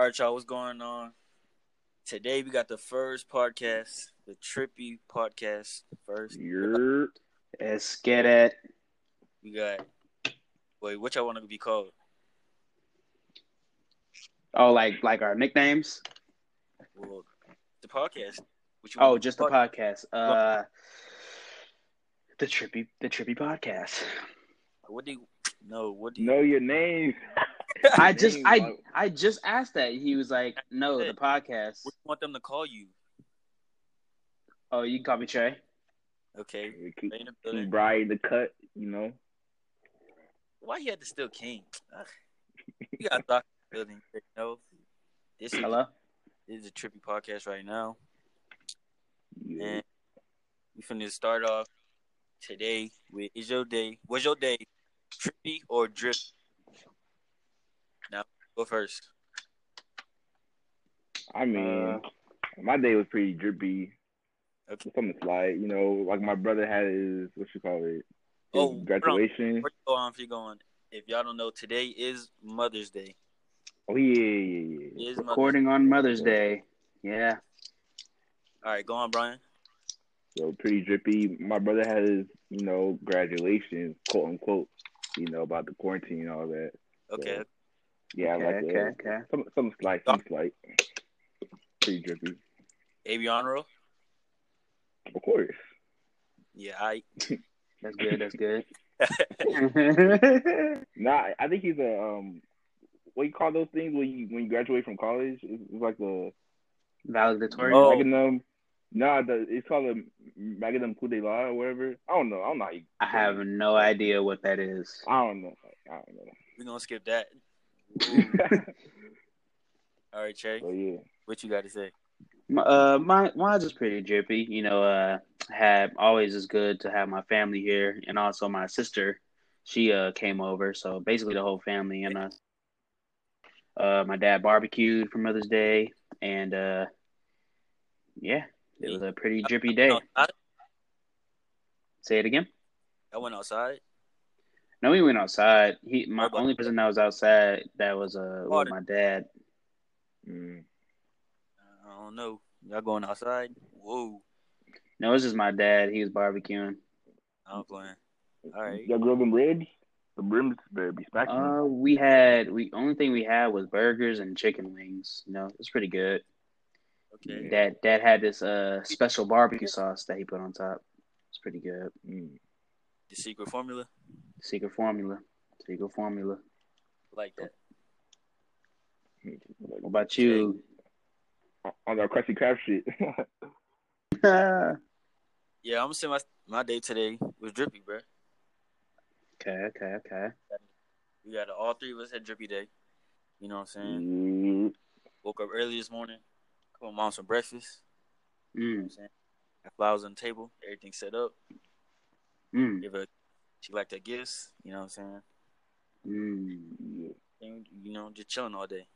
All right, y'all, what's going on? Today we got the first podcast, the Trippy podcast. First, You're Let's get it. we got. Wait, what y'all want to be called? Oh, like like our nicknames. Well, the podcast. What Oh, just the podcast. Uh, the trippy the trippy podcast. What do you? No, what do you? know your name. I just I I just asked that. He was like, "No, the podcast." What do you want them to call you? Oh, you can call me Trey. Okay, Keep, Trey the keep. Brian the cut, you know. Why you had to steal King? Ugh. You got Doc in building. You know, this is, Hello. this is a Trippy podcast right now. Yeah. And we finna start off today with is your day was your day trippy or drip? Go first. I mean, Uh, my day was pretty drippy. Okay. Something slight, you know, like my brother had his what you call it, Oh, graduation. Where you go on if you're going? If y'all don't know, today is Mother's Day. Oh yeah, yeah, yeah, yeah. Mother's Recording on Mother's Day. Yeah. All right, go on, Brian. So pretty drippy. My brother had his, you know, graduation, quote unquote, you know, about the quarantine and all that. Okay. So, yeah, okay, like okay, uh, okay. some some slight, some slight. Pretty drippy. Avion Of course. Yeah, I That's good. That's good. Nah, I think he's a um what you call those things when you when you graduate from college? It's, it's like the Valedictorian. Oh. Magnum. Nah, the it's called a Magnum Coup de la or whatever. I don't know. I don't know. How you, I have no idea what that is. I don't know. I don't know. we're gonna skip that. All right, Trey, but yeah, what you got to say? My- Uh, my mine's is pretty drippy. You know, uh, had always is good to have my family here, and also my sister. She uh came over, so basically the whole family and us. Uh, my dad barbecued for Mother's Day, and uh, yeah, it was a pretty drippy day. Say it again. I went outside. No, we went outside. He, my Oh, only person that was outside that was uh was Water. my dad. mm. I don't know. Y'all going outside? Whoa, No, it was just my dad. He was barbecuing. I'm playing. All right. y'all grill them ribs. The ribs better be smacking. Uh, we had we only thing we had was burgers and chicken wings. You know, it was pretty good. Okay. Dad, dad had this uh special barbecue sauce that he put on top. It's pretty good. Mm. The secret formula, Secret formula. Secret formula. like that. What about you? On that Krusty Krab shit. okay, Yeah, I'm gonna say my my day today was drippy, bro. okay, okay. Okay. We got all three of us had drippy day. You know what I'm saying? Mm. Woke up early this morning. Cooked my mom some breakfast. You know what Mm, I'm saying? Got flowers on the table. Everything set up. mm, Give her. She liked her gifts. You know what I'm saying? mm. Yeah. And, you know, just chilling all day.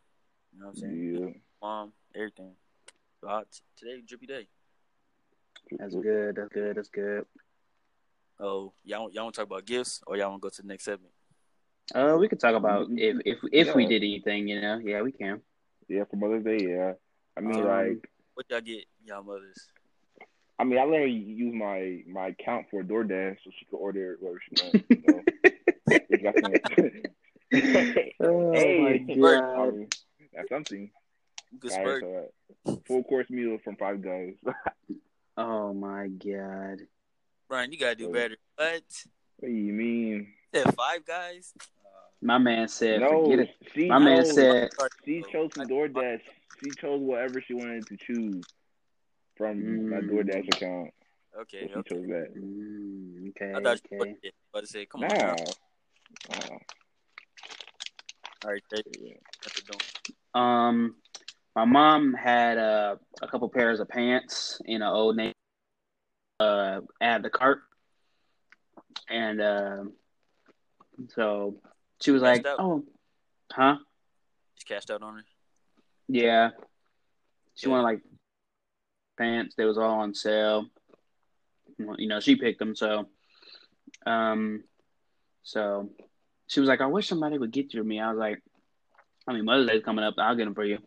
You know what I'm saying? Yeah. Mom, everything. So I, t- today drippy day. That's good. That's good. That's good. Oh, y'all y'all want to talk about gifts or y'all want to go to the next segment? Uh, we could talk about if if if we did anything. You know, yeah, we can. Yeah, for Mother's Day, yeah. I mean, Um, like, What y'all get y'all mothers? I mean, I let her use my my account for DoorDash so she could order whatever she wants. So, it's Oh hey, my God. I that's something. Good Guys, spurt. uh, full course meal from Five Guys. Oh my god. Brian, you gotta do Oh. better. What? what do you mean? Said five guys? My man said, no, "Forget it." she My man chose- said, she chose from DoorDash. She chose whatever she wanted to choose from my Mm. DoorDash account. okay, She okay. chose that. mm, "Okay, I thought you okay." put it, but I said, come on. Nah. Now. Nah. All right, Jay, Yeah. you? Um, my mom had uh, a couple pairs of pants in an old name. Uh, at the cart, and uh, so she was like, out? "Oh, huh? Just cashed out on her. Yeah." She Yeah. wanted like pants. They was all on sale. You know, she picked them. So, um, so she was like, "I wish somebody would get you to me." I was like, "I mean, Mother's Day's coming up. I'll get them for you."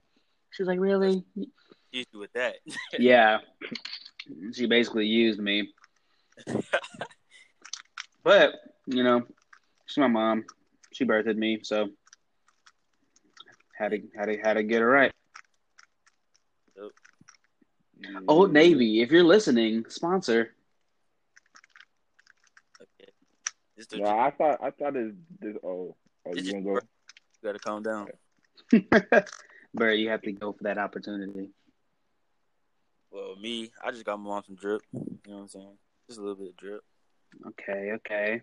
She was like, "Really?" Used with that. yeah. She basically used me. but, you know, she's my mom. She birthed me, so had to had to had to get her right. Old Navy, if you're listening, sponsor. Okay. This the I thought I thought this this oh oh This you gonna go? you gotta calm down. Bro, you have to go for that opportunity. Well, me, I just got my mom some drip. You know what I'm saying? Just a little bit of drip. Okay, okay.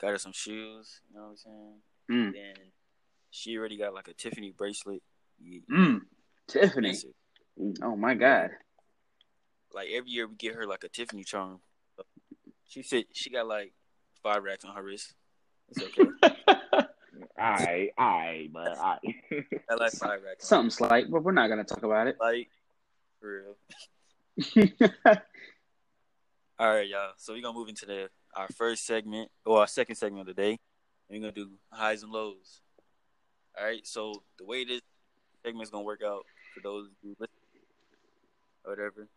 Got her some shoes. You know what I'm saying? Mm. Then she already got like a Tiffany bracelet. Yeah, Mm. Tiffany. Oh my god. Like every year we get her like a Tiffany charm. She said she got like five racks on her wrist. It's okay. I I but I. Got like five racks. on Something slight, but we're not gonna talk about it. Like for real. All right, y'all. So we're gonna move into the our first segment or our second segment of the day. And We're gonna do highs and lows. All right. So the way this segment's gonna work out for those who listen or whatever,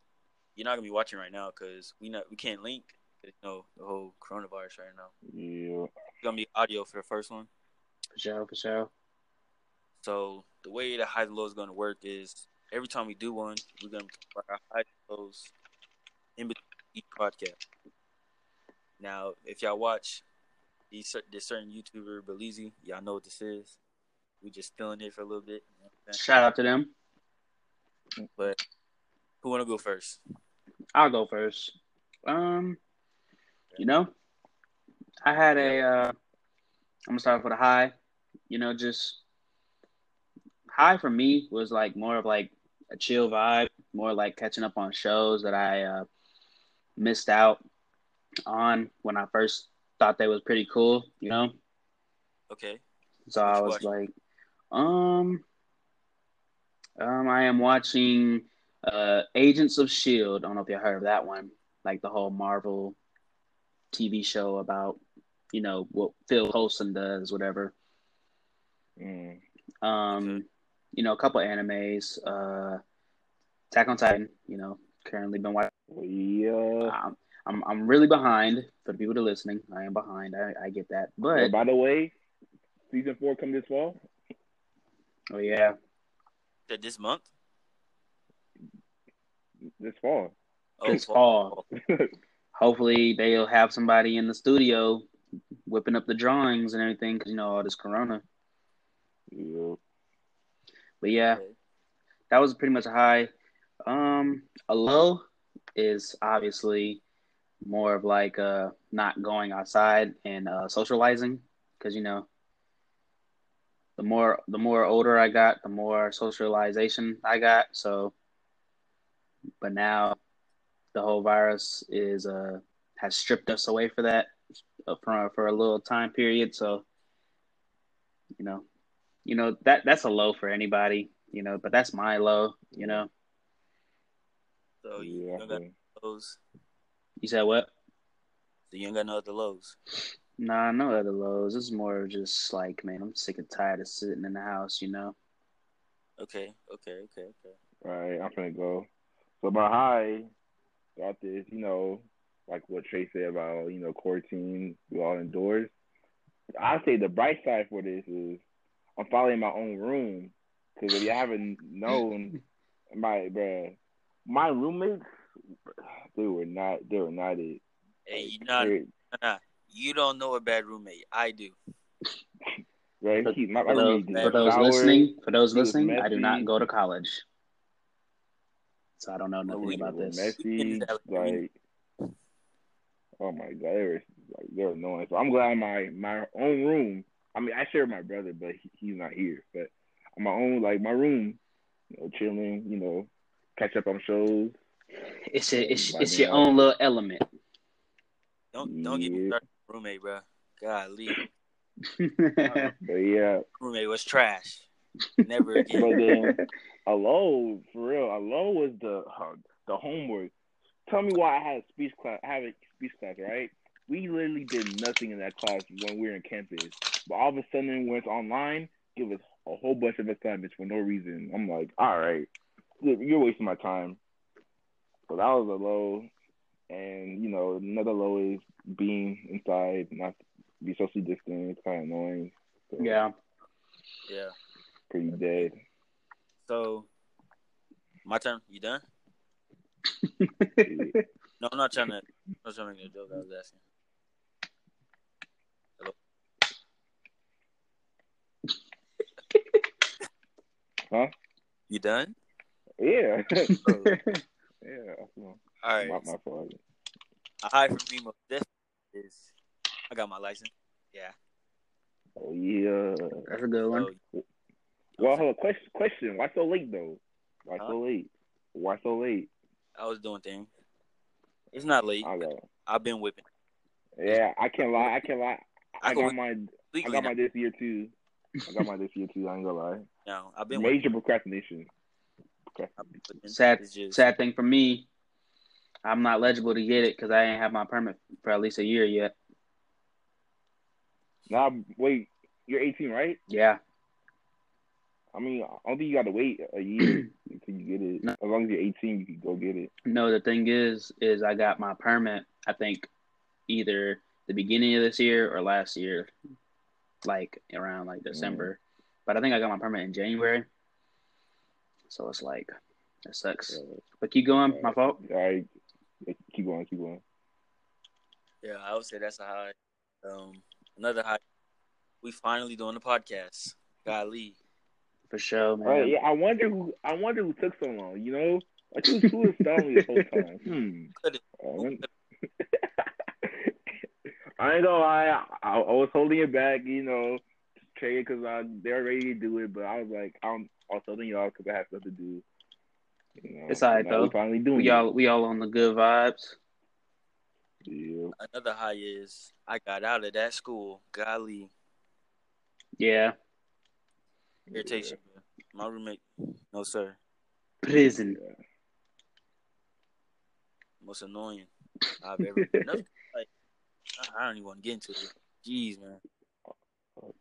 you're not gonna be watching right now because we not we can't link. You know the whole coronavirus right now. yeah. It's gonna be audio for the first one. for sure, for sure. So the way the highs and lows is gonna work is every time we do one, we're gonna talk about our highs and lows in between each podcast. Now, if y'all watch these this certain YouTuber Belize, y'all know what this is. We just stealing it for a little bit. you know what I'm saying? Shout out to them. But who wanna go first? I'll go first. Um, you know, I had a. Uh, I'm gonna start with a high. You know, just high for me was like more of like a chill vibe, more like catching up on shows that I uh, missed out on when I first thought they was pretty cool. You know, Okay. so What I was like, um, um, I am watching uh Agents of Shield. I don't know if you heard of that one, like the whole Marvel TV show about you know what Phil Coulson does, whatever. Mm. Um, Okay. you know, a couple animes. Uh, Attack on Titan. You know, currently been watching. Yeah. I'm, I'm I'm really behind for the people that are listening. I am behind. I, I get that, Well, but by the way, season four come this fall. oh yeah, That this month? This fall. Oh, this fall. hopefully they'll have somebody in the studio whipping up the drawings and everything because you know all this corona yeah. but yeah that was pretty much a high um a low is obviously more of like uh not going outside and uh socializing because you know the more the more older i got the more socialization i got so but now the whole virus is uh has stripped us away for that uh, for for a little time period so you know you know that that's a low for anybody you know but that's my low you know So you yeah. don't got lows. you said what So you ain't got no other lows. Nah, no other lows. It's more just like, man, I'm sick and tired of sitting in the house, you know. Okay, okay, okay, okay. All right, I'm gonna go. So my high got this, you know, like what Trey said about, you know, quarantine, we all indoors. I say the bright side for this is I'm finally in my own room. Because if you haven't known, my bruh, my roommates, they were not, they were not it. Hey, you not nah, you don't know a bad roommate. I do. Right? For, my, my for those, for those listening, for those He was listening, I do not go to college, so I don't know nothing about this. messy, Alex, like, oh my god, they were like they were annoying. So I'm glad my my own room. I mean, I share with my brother, but he, he's not here. But on my own, like my room, you know, chilling, you know, catch up on shows. It's a, it's Like, it's your own little element. Don't don't get me Yeah. started with roommate, bro. Golly, But yeah, roommate was trash. Never again. but then alone for real, alone was the uh, the homework. Tell me why I had a speech class. I have a speech class, right? We literally did nothing in that class when we were in campus. But all of a sudden, when it's online, give us a whole bunch of assignments for no reason. I'm like, all right, you're wasting my time. So that was a low, and you know another low is being inside, not be socially distant. It's kind of annoying. So Yeah. Yeah. pretty dead. So, my turn. You done? No, I'm not trying to. I'm not trying to make a joke. I was asking. Hello. huh? You done? Yeah, Oh, yeah. All right. my, my fault. A high for me most definitely is I got my license. Yeah. Oh yeah. That's a good one. So, Well, hold on. Question. Question. Why so late though? Why Huh? so late? Why so late? I was doing things. It's not late. I got. I've been whipping. Yeah, I can't lie. I can't lie. I, I got my. I got now. my this year too. I got my this year too. I ain't gonna lie. now. I've been whipping. Major procrastination. I've been whipping. Sad, just- sad thing for me. I'm not eligible to get it because I ain't have my permit for at least a year yet. Now, wait. You're 18, right? Yeah, I mean, I don't think you got to wait a year until you get it. No. As long as you're 18, you can go get it. no. The thing is, is I got my permit. I think either the beginning of this year or last year, like around like December. But I think I got my permit in January. So it's like that sucks. Uh, But keep going. My fault. all right. Keep going. Keep going. Yeah, I would say that's a high. Um, another high. We finally doing the podcast. Golly. For sure, man. All right, yeah, I wonder who. I wonder who took so long. You know, like who, who was stalling me this whole time? Hmm. Could've- I ain't gonna lie. I, I was holding it back. You know, trade because I they're ready to do it, but I was like, I'm also holding y'all because I have stuff to do. You know, It's all right, now though. We finally doing we all we all on the good vibes. Yeah. Another high is I got out of that school. Golly, Yeah, irritation. My roommate, no sir, prison. Most annoying I've ever. Nothing, like I- don't even want to get into it. Jeez, man.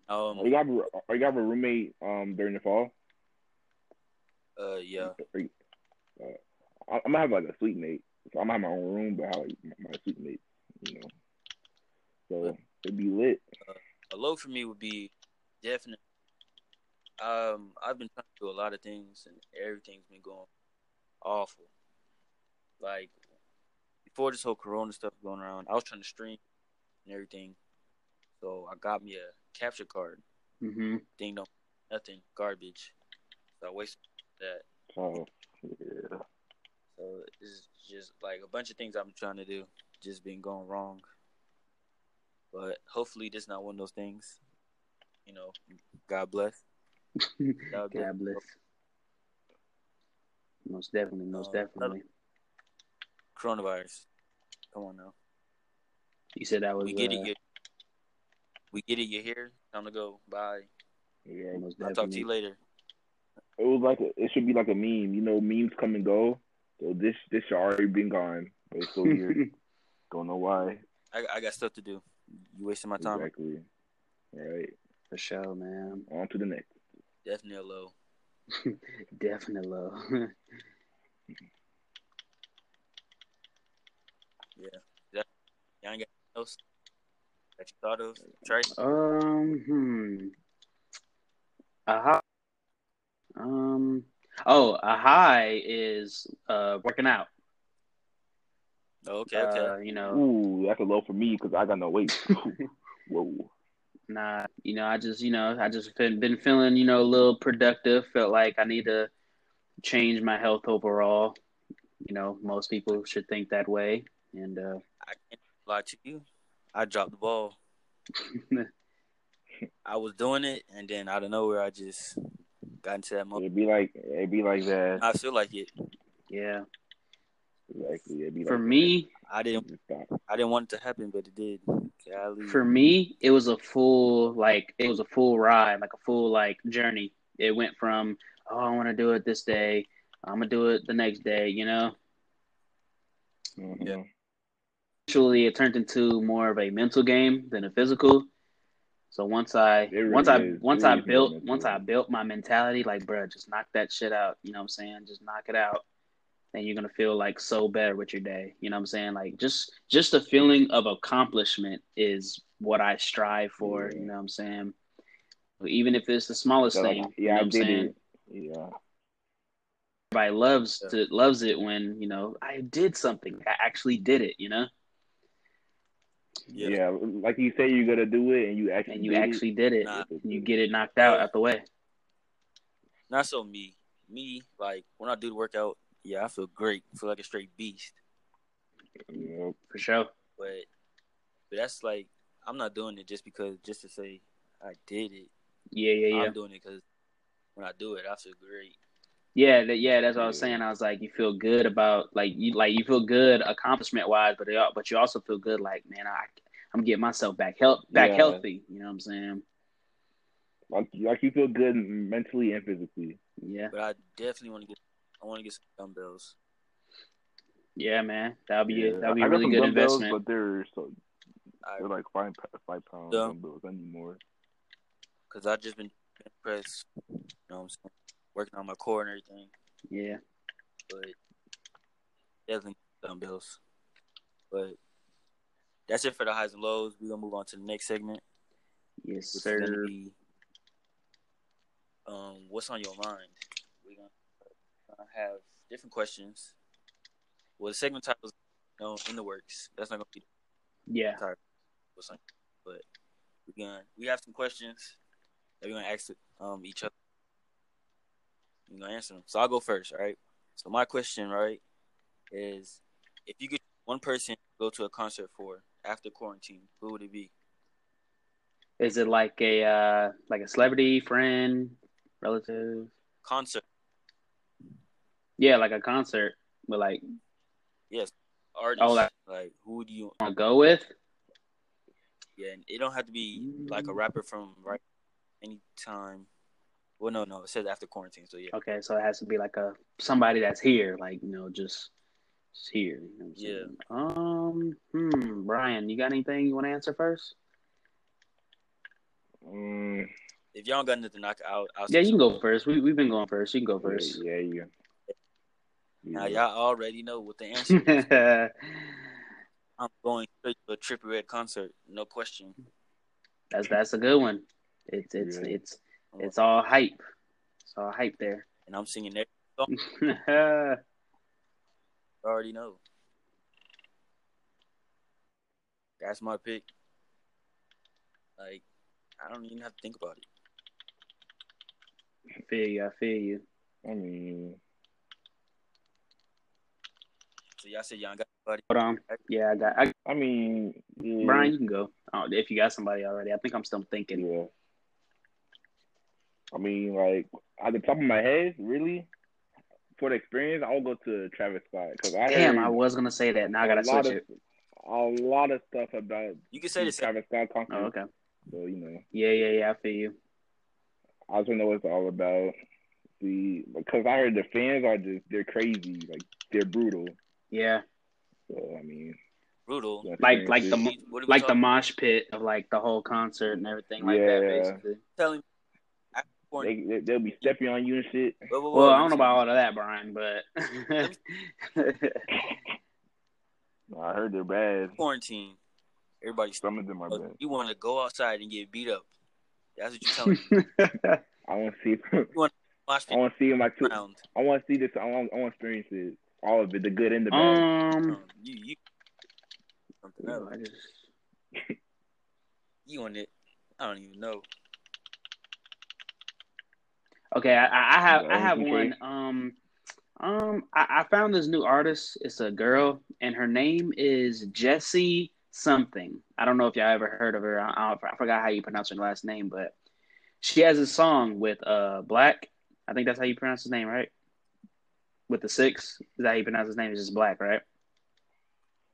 Are Um. you have a, are you have a roommate um during the fall? Uh. Yeah. You- uh, I'm gonna have like a suite mate. So I'm gonna have my own room, but I have like my suite mate. You know, so it'd be lit. a low for me would be definitely. Um, I've been trying to do a lot of things, and everything's been going awful. Like before this whole Corona stuff going around, I was trying to stream and everything, so I got me a capture card. Mm-hmm. Thing don't nothing garbage. So I wasted that. So yeah. So it's just like a bunch of things I'm trying to do, just been going wrong. But hopefully, this not one of those things. You know, God bless. God bless. Most definitely, most Uh, definitely. Coronavirus. Come on now. You said that was We get uh, it. You're, we get it. You're here. Time to go. Bye. Yeah, most I'll definitely. talk to you later. it was like a, it should be like a meme. You know, memes come and go. So this this should already been gone, but it's still here. Don't know why. I, I got stuff to do. You wasting my time. Exactly. All right. For sure, man. On to the next. Definitely a low. Definitely low. Yeah. That, y'all got anything else that you thought of, Trey? um, hmm. A high. Um. Oh, a high is uh working out. Okay, okay. Uh, you know, Ooh, that's a low for me because I got no weight. Whoa. Nah, you know, I just, you know, I just been been feeling, you know, a little productive. Felt like I need to change my health overall. You know, most people should think that way, and uh, I can't lie to you. I dropped the ball. I was doing it, and then out of nowhere, I just got into that moment. It'd be like it'd be like that. I feel like it. yeah. Exactly. It'd be For like me, I didn't. I didn't want it to happen, but it did. Golly. for me, it was a full like it was a full ride, like a full like journey. It went from oh, I want to do it this day, I'm gonna do it the next day. You know, Mhm. Yeah. eventually it turned into more of a mental game than a physical. So once I really once I is. once It I built once I built my mentality, like bro, just knock that shit out. You know what I'm saying? Just knock it out. And you're gonna feel like so better with your day. You know what I'm saying? Like just just the feeling of accomplishment is what I strive for. Yeah. You know what I'm saying? Even if it's the smallest So, thing. yeah, you know I what I'm did saying? it. Yeah. Everybody loves Yeah. to loves it when, you know, I did something. I actually did it, you know? Yeah. yeah, Like you say, you're gonna do it, and you actually And you did actually did it. Nah. You get it knocked out out the way. Not so me. Me, like when I do the workout, yeah, I feel great. I feel like a straight beast. it. For sure. But but that's like I'm not doing it just because just to say I did it. Yeah, yeah, yeah. I'm doing it because when I do it, I feel great. Yeah, that, yeah, that's what I was saying. I was like, you feel good about like you like you feel good accomplishment wise, but it, but you also feel good like man, I I'm getting myself back health back Yeah. healthy. You know what I'm saying? like like you feel good mentally and physically. Yeah, But I definitely want to get I want to get some dumbbells. yeah, man, that'll be Yeah. that'll be I a really good investment. but they're so they're like five pa- five pound Yeah. dumbbells. I need more. because I've just been press. You know what I'm saying? Working on my core and everything. Yeah, but definitely dumbbells. But that's it for the highs and lows. We're gonna move on to the next segment, yes, which sir. be um, what's on your mind. Gonna have different questions. Well, the segment title is you know, in the works. That's not gonna be Yeah, the. What's on, but we're gonna we have some questions that we're gonna ask um each other. We're gonna answer them. So I'll go first. All right. So my question, right, is if you could one person to go to a concert for after quarantine, who would it be? is it like a uh like a celebrity friend, relative? Concert, Yeah, like a concert, but like yes. Artist, Oh, like- like who would you? want to go with. Yeah, and it don't have to be like a rapper from right anytime. Well, no, no, it says after quarantine. So yeah, Okay, so it has to be like a somebody that's here, like you know, just, just here. You know Yeah. Um. Hmm. Brian, you got anything you want to answer first? Mm, if y'all don't got nothing to knock out, I'll Yeah, you can go first. We we've been going first. You can go first. Yeah, yeah. Now yeah. y'all already know what the answer is. I'm going straight to a Trippie Redd concert, no question. that's that's a good one. It's it's Yeah. it's oh. it's all hype. It's all hype there. And I'm singing that. You already know. That's my pick. Like, I don't even have to think about it. I feel you. I feel you. I mean, So y'all said y'all got anybody. Hold on. Yeah, I got. I, I mean, yeah, Brian, you can go. Oh, if you got somebody already, I think I'm still thinking. Yeah. I mean, like at the top of my head, really, for the experience, I'll go to Travis Scott because I Damn, I was gonna say that. Now I gotta a lot switch of it. a lot of stuff about You can say the the same. Travis Scott concert. Oh, okay. So you know, Yeah, yeah, yeah. I feel you. I just want to know what it's all about. The because I heard the fans are just they're crazy, like they're brutal. Yeah, So I mean, Brutal. like like the experience mo- What are we like the mosh pit of like the whole concert and everything like that. Basically. telling after it. quarantine. they, they they'll be stepping on you and shit. Whoa, whoa, whoa, Well, I don't know about all of that, Brian, but I heard they're bad. quarantine. Everybody's. Some of them are bad. You want to go outside and get beat up. That's what you're telling me. I want to see. I want to see him like two. round. I want to see this. I want. I want to experience it. All of it, the good and the bad. um, Um, you, you, something else. I just You on it? I don't even know. okay. I, I have I have one. Um, um, I, I found this new artist. It's a girl, and her name is Jessie something. I don't know if y'all ever heard of her. I, I, I forgot how you pronounce her last name, but she has a song with uh Black. I think that's how you pronounce his name, right? With the six, is that how you pronounce his name? Is just Black, right?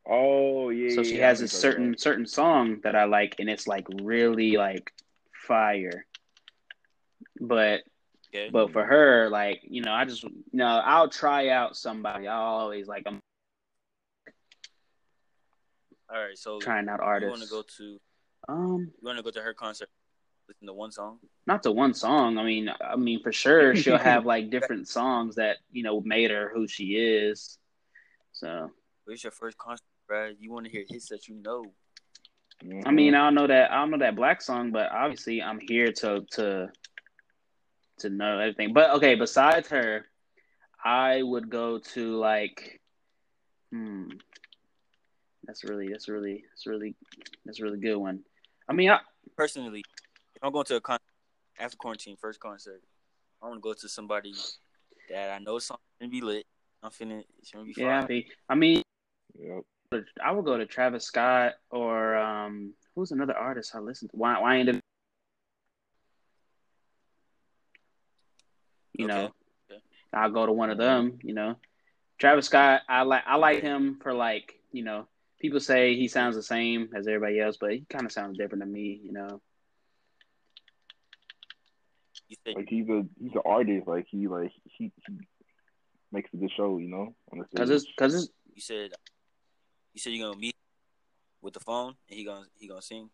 Oh yeah. So she yeah, has a certain you're certain song that I like, and it's like really like fire. But Okay. but for her, like you know, I just you know I'll try out somebody. I'll always like I'm All right. So trying out artists. you want to go to Um, you want to go to her concert? Listen to one song? Not to one song. I mean, I mean for sure she'll have like different songs that you know made her who she is. So. Where's your first concert, Brad? You want to hear hits that you know. I mean, I don't know that I don't know that black song, but obviously I'm here to to to know everything. But okay, besides her, I would go to like, hmm, that's really that's really that's really that's a really good one. I mean, I, personally, I'm going to a concert after quarantine, first concert, I want to go to somebody that I know something gonna be lit. I'm finna, it's gonna be fun. yeah, I mean, Yep. I would go to Travis Scott or um, who's another artist I listen to? Why? Why end You know, Okay. Okay. I'll go to one of them. You know, Travis Scott. I like. I like him for like. You know, people say he sounds the same as everybody else, but he kind of sounds different to me. You know. You said Like he's a he's an artist. Like he like he, he makes a good show. You know, Cause it's cause it's you said you said you're gonna meet with the phone and he gonna he gonna sing,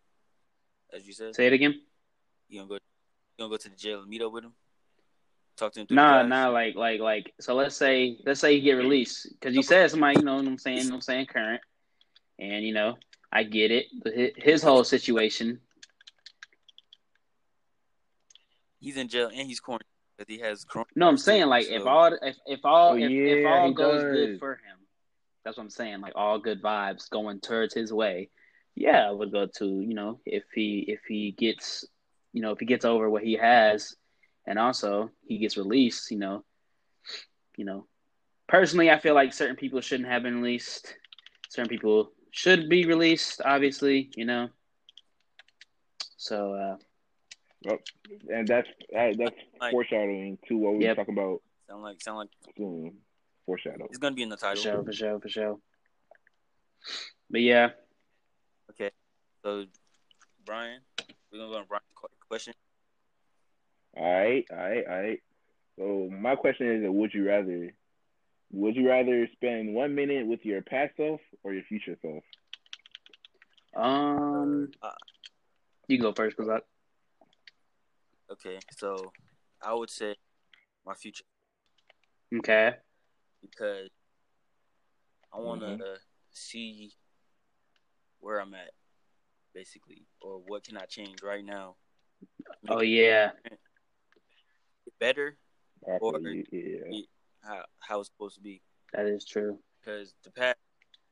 as you said. say it again. You gonna go you gonna go to the jail and meet up with him? Talk to him through Nah, nah, like, like, like. So let's say, let's say you get released because you said somebody, you know what I'm saying, you know what I'm saying, current, and you know, I get it, but his, his whole situation. He's in jail and he's quarantined because he has corona. No, I'm saying like if all, if if all, Oh, if, if all goes does. good for him, that's what I'm saying. Like all good vibes going towards his way. Yeah, I would go to you know if he if he gets you know if he gets over what he has, and also he gets released. You know, you know, personally, I feel like certain people shouldn't have been released. Certain people should be released. Obviously, you know. So uh, Yep. And that's that, that's Like- foreshadowing to what we Yep. are talking about sound like sound like soon. Foreshadow. it's gonna be in the for title. sure, for sure, for sure. But yeah, Okay. So Brian, we're gonna go on Brian's question. All right, all right, all right. So my question is, would you rather? Would you rather spend one minute with your past self or your future self? um, Uh, you go first, cause I. okay, so I would say my future Okay. because I want to Mhm. see where I'm at, basically, or what can I change right now. Make Oh yeah. better Or- yeah. how how it's supposed to be. That is true. Because the past,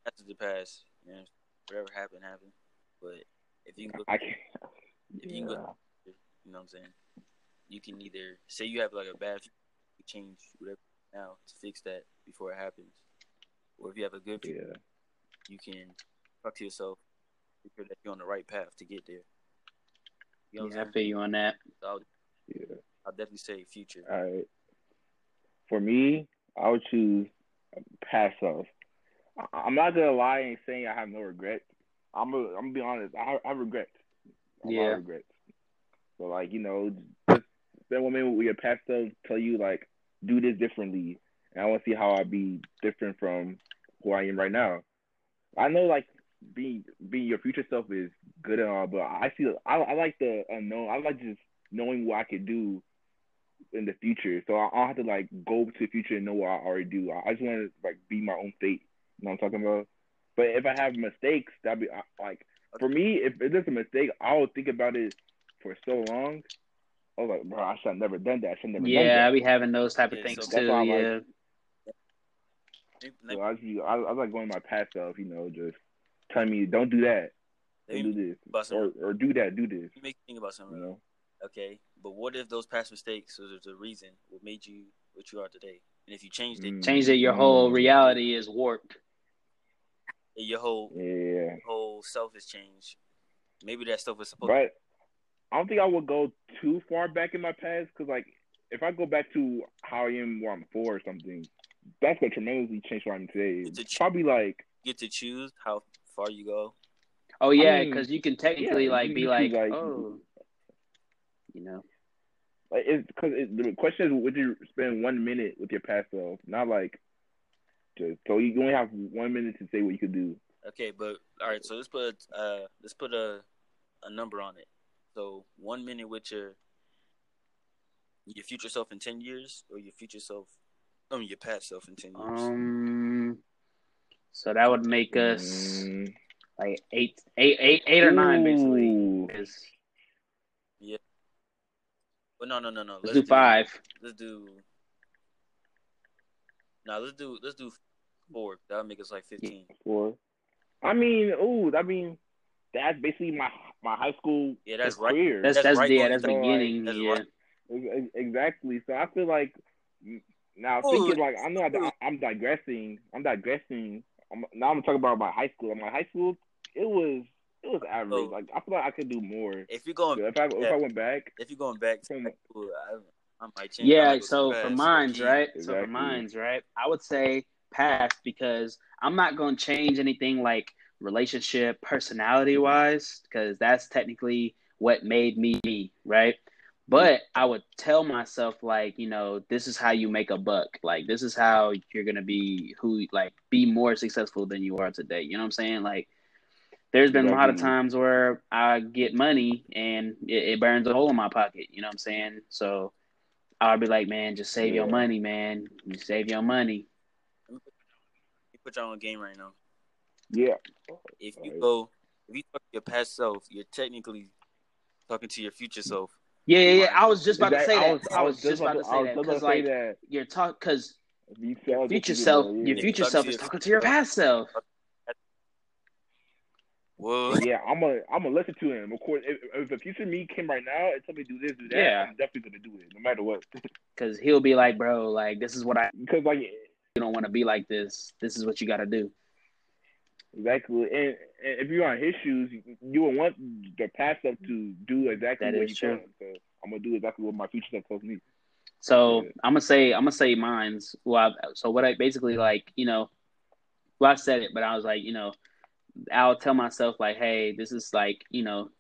that's the past. You know, whatever happened, happened. But if you can look, I can't. If you can Yeah. you know what I'm saying, you can either say you have like a bad, change whatever now to fix that before it happens, or if you have a good, Yeah. you can talk to yourself, make sure that you're on the right path to get there. You know Yeah, I feel you on that. I'll, Yeah. I'll definitely say future. All right. For me, I would choose past self. I- I'm not gonna lie and saying I have no regrets. I'm gonna, I'm gonna be honest. I I. A lot Yeah. of regrets. So like you know, just one minute with your past self. Tell you like do this differently, and I want to see how I be different from who I am right now. I know like being being your future self is good and all, but I feel I, I like the unknown. I like just knowing what I could do in the future. So I, don't have to like go to the future and know what I already do. I, just want to like be my own fate. You know what I'm talking about? But if I have mistakes, that'd be like for me. If it is a mistake, I will think about it for so long. I was like, bro, I should have never done that. I should have never done Yeah, I that. be having those type of Yeah, things so- too. why I Yeah. like- So I, just, I, I like going my past self. You know, just telling me don't do that, let don't do this, or or do that, do this. You me make you think about something. You know. Okay, but what if those past mistakes was the reason what made you what you are today? And if you changed it, Mm. Changed it. Your whole Mm. reality is warped. your whole Yeah. whole self is changed. Maybe that stuff was supposed. But I don't think I would go too far back in my past because, like, if I go back to how I am where I'm four or something, that's gonna tremendously change what I'm today. It's a ch- Probably like, get to choose how far you go. Oh yeah, mean, because you can technically yeah, like be like, like- oh, you know. like it's because it, the question is, would you spend one minute with your past self? Not like, just so you only have one minute to say what you could do. Okay, but all right. So let's put uh let's put a a number on it. So one minute with your your future self in ten years, or your future self, I mean your past self in ten years. Um, so that would make us Mm. like eight, eight, eight, eight or nine, basically. Ooh. 'Cause- but no, no, no, no. Let's do five. Let's do. No, let's do let's do four. That would make us like fifteen. Four. I mean, ooh, I mean, that's basically my my high school Yeah, that's right. That's That's that's, right yeah, that's the- beginning. that's yeah. right. Exactly. So I feel like now Ooh. thinking like I know I, I'm digressing. I'm digressing. I'm, now I'm talking about my high school. My high school, it was it was average. So- like I feel like I could do more. If you're going, if I if yeah. I went back, if you're going back to From- high school, I, I might change. Yeah, so too for fast, mines, low-key. right? So for Exactly. mines, right? I would say past because I'm not going to change anything like relationship, personality mm-hmm. wise, because that's technically what made me me, right? But I would tell myself like, you know, this is how you make a buck. Like this is how you're gonna be who like be more successful than you are today. You know what I'm saying? Like there's been a lot of times where I get money and it, it burns a hole in my pocket. You know what I'm saying? So I'll be like, man, just save your money, man. You save your money. You put your own game right now. Yeah, If you Right. go, if you talk to your past self, you're technically talking to your future self. Yeah, yeah, yeah. I was just about to Exact- say I that. was, I was just about to say that because like that. you're talk because If you your future self, know, your future Talk self is talking to your past self. Whoa. yeah, I'm gonna I'm gonna listen to him. Of course, if, if the future me came right now and told me to do this, do that, Yeah. I'm definitely gonna do it, no matter what. Because he'll be like, bro, like this is what I because like you don't want to be like this. This is what you got to do. Exactly, and, and if you're on his shoes, you would want the past up to do exactly That what you true. So I'm gonna do exactly what my future self tells me. So Yeah. I'm gonna say I'm gonna say mine's. Well, I, so what I basically like, you know, well I said it, but I was like, you know, I'll tell myself like, hey, this is like, you know,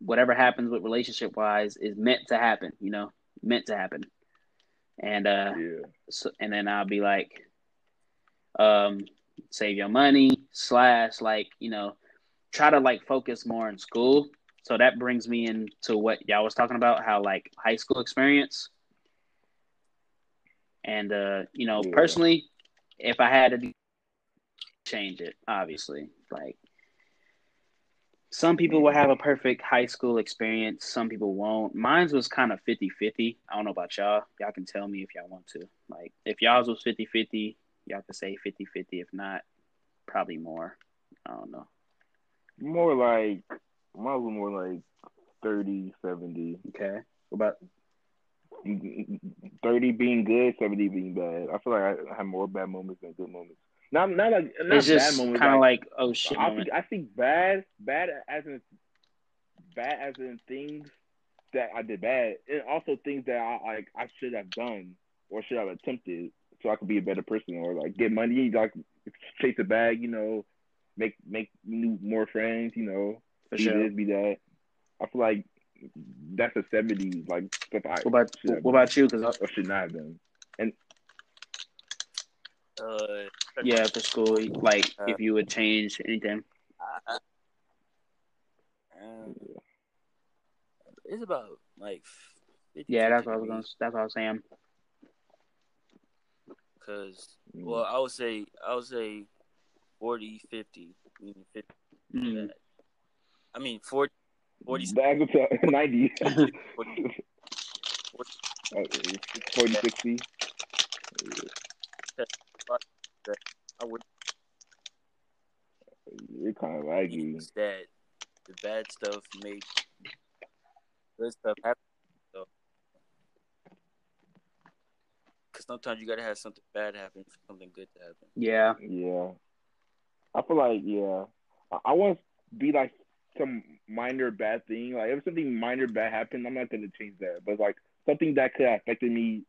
whatever happens with relationship wise is meant to happen. You know, meant to happen. And uh, Yeah, so, and then I'll be like, um, save your money slash like you know, try to like focus more in school. So that brings me into what y'all was talking about, how like high school experience. And uh, you know, Yeah. personally, if I had to change it, obviously, like some people will have a perfect high school experience, some people won't. Mine's was kind of 50-50. I don't know about y'all. Y'all can tell me if y'all want to. Like if y'all's was 50-50, y'all can say 50-50. If not, probably more. I don't know. more like mine was more like 30, 70. Okay. What about 30 being good, 70 being bad. I feel like I have more bad moments than good moments. Not not like not it's just bad moments. kind of like, like, oh shit I think I think bad bad as in bad as in things that I did bad, and also things that I like I should have done or should have attempted so I could be a better person or like get money, like chase a bag, you know, make make new more friends, you know, For be sure. this, be that. I feel like that's a seventy like stuff I What about should have what done about you? Because or should not have done. Uh, yeah, for school, like if you would change anything. um, it's about like 50, Yeah, that's what I was gonna. That's what I was saying. Because Mm. well, I would say I would say 40, 50, meaning 50 Mm. I mean 40, 40, Back up to ninety. 40 Uh, 40, 60. I would You're kind of laggy. that the bad stuff made good stuff happen. So, because sometimes you gotta have something bad happen for something good to happen. Yeah, Yeah. I feel like, yeah. I, I want to be like some minor bad thing. Like, if something minor bad happened, I'm not going to change that. But, like, something that could have affected me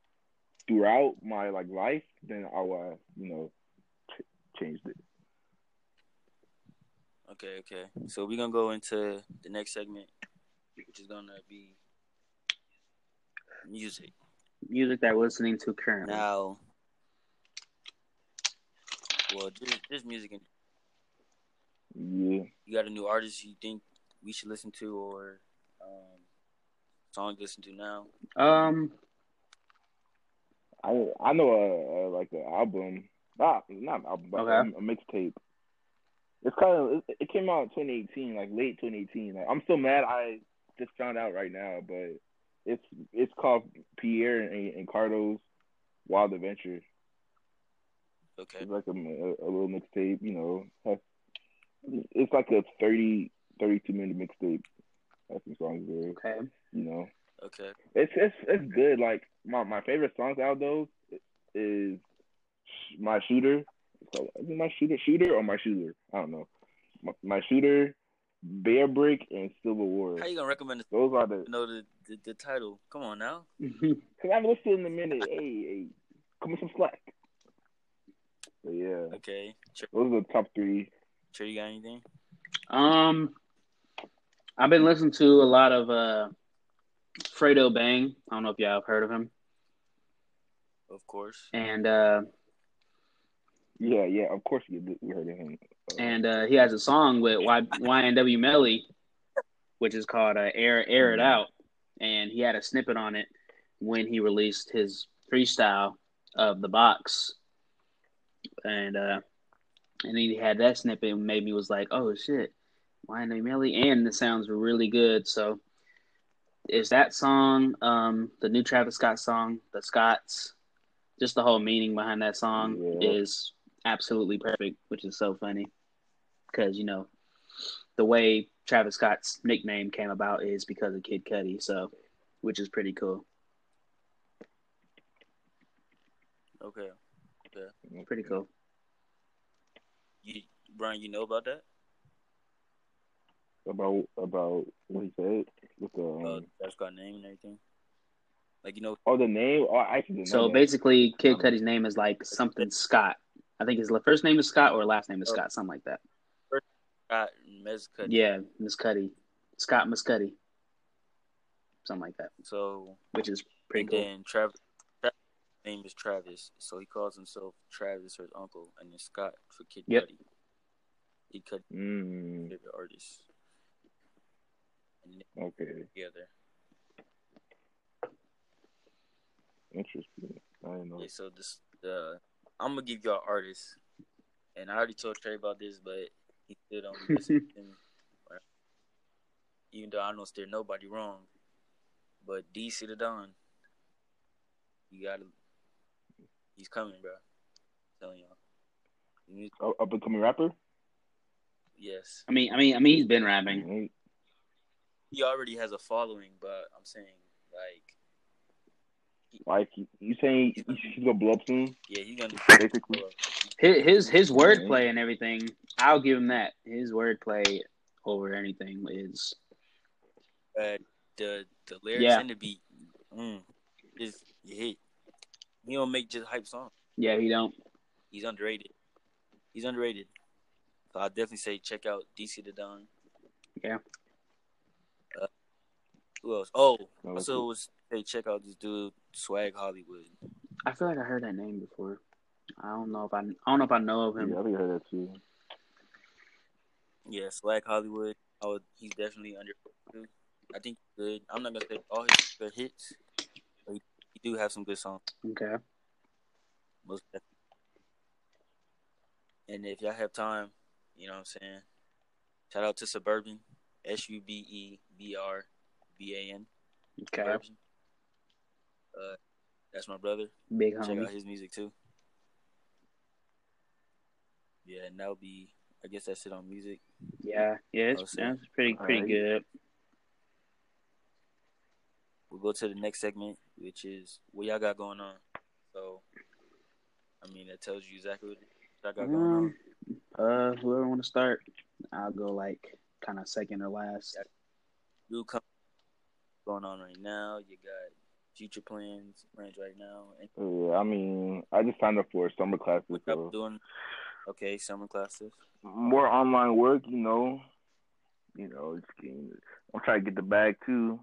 throughout my, like, life, then I'll, uh, you know, ch- change it. Okay, okay. So we're gonna go into the next segment, which is gonna be music. Music that we're listening to currently. Now, well, just just music. And Yeah. you got a new artist you think we should listen to, or um, song you listen to now? Um, I I know a, a like an album, not not an album, but Okay. a, a mixtape. It's kind of it, it came out in 2018, like late 2018. Like I'm still mad I just found out right now, but it's it's called Pierre and, and Cardo's Wild Adventure. Okay. It's like a, a, a little mixtape, you know. Has, it's like a 30 32 minute mixtape. Has some songs there, okay. you know. Okay. It's it's it's good. Like my my favorite songs out of those is my shooter. So is it my shooter, shooter or my shooter? I don't know. My, my shooter, Bear Brick, and Civil War. How you gonna recommend this? Those are the. You know the, the the title. Come on now. Cause I've listened in a minute. hey, hey, come with some slack. But yeah, Okay. Trey, those are the top three. Sure, you got anything? um, I've been listening to a lot of uh, Fredo Bang. I don't know if y'all have heard of him, Of course. and uh, Yeah, yeah. Of course you we heard of him. And uh, he has a song with y- YNW Melly, which is called uh, "Air Air It Out," and he had a snippet on it when he released his freestyle of the box, and uh, and he had that snippet and made me was like, "Oh shit, YNW Melly," and it sounds really good. So, is that song um, the new Travis Scott song, the Scotts? Just the whole meaning behind that song Yeah. is absolutely perfect, which is so funny because you know the way Travis Scott's nickname came about is because of Kid Cudi, so which is pretty cool. Okay. Okay. Pretty cool. You Brian, you know about that? about about what he said with the um, Uh, Travis Scott name and everything. Like you know, oh the name. Oh, I actually didn't know So that. basically, Kid Um, Cudi's name is like something Scott. I think his first name is Scott or last name is Oh. Scott, something like that. Scott Mez Cudi. Yeah, Miss Cuddy, Scott Miss Cuddy, something like that, So which is pretty and cool. then Travis, Travis' name is Travis, so he calls himself Travis or his uncle, and then Scott for Kid Yep. Cudi. Kid Cudi, Mm, favorite artist. Okay, together. interesting. I know. Yeah, so this the I'm gonna give y'all artists, and I already told Trey about this, but he still don't listen to me. Even though I don't steer nobody wrong, but DC the Don, you gotta, he's coming, bro. telling y'all. You- Oh, up and coming rapper. Yes, I mean, I mean, I mean, he's been rapping. He already has a following, but I'm saying like, Like you- you saying he's gonna blow up soon? yeah, he's gonna Basically. His his, his wordplay and everything, I'll give him that. His wordplay over anything is uh, the the lyrics Yeah. and the beat, mm, is you hit. He don't make just hype songs. yeah, he don't. He's underrated. He's underrated. So I definitely say check out DC the Don. Yeah. Uh, who else? Oh, Oh, also was say check out this dude Swag Hollywood. I feel like I heard that name before. I don't know if I I don't know if I know of him. Yeah, I think I heard that too. Yeah, Swag Hollywood. I would, he's definitely under. I think he's good. I'm not gonna say all his good hits, but he, he do have some good songs. Okay. Most definitely. And if y'all have time, you know what I'm saying. Shout out to Suburban, S U B E B R B A N. Okay. Suburban. Uh, that's my brother. Big Check out his music too. Yeah, and that'll be. I guess that's it on music. Yeah, yeah, it's, Awesome. yeah, it's pretty pretty Alright. good. We'll go to the next segment, which is what y'all got going on. So, I mean, that tells you exactly what y'all got going on. Um, uh, whoever want to start, I'll go like kind of second or last. You come going on right now. You got future plans, plans right now, and Yeah, I mean, I just signed up for summer classes, what so y'all doing? Okay, summer classes. more online work, you know. You know, just getting, I'm trying to get the bag too.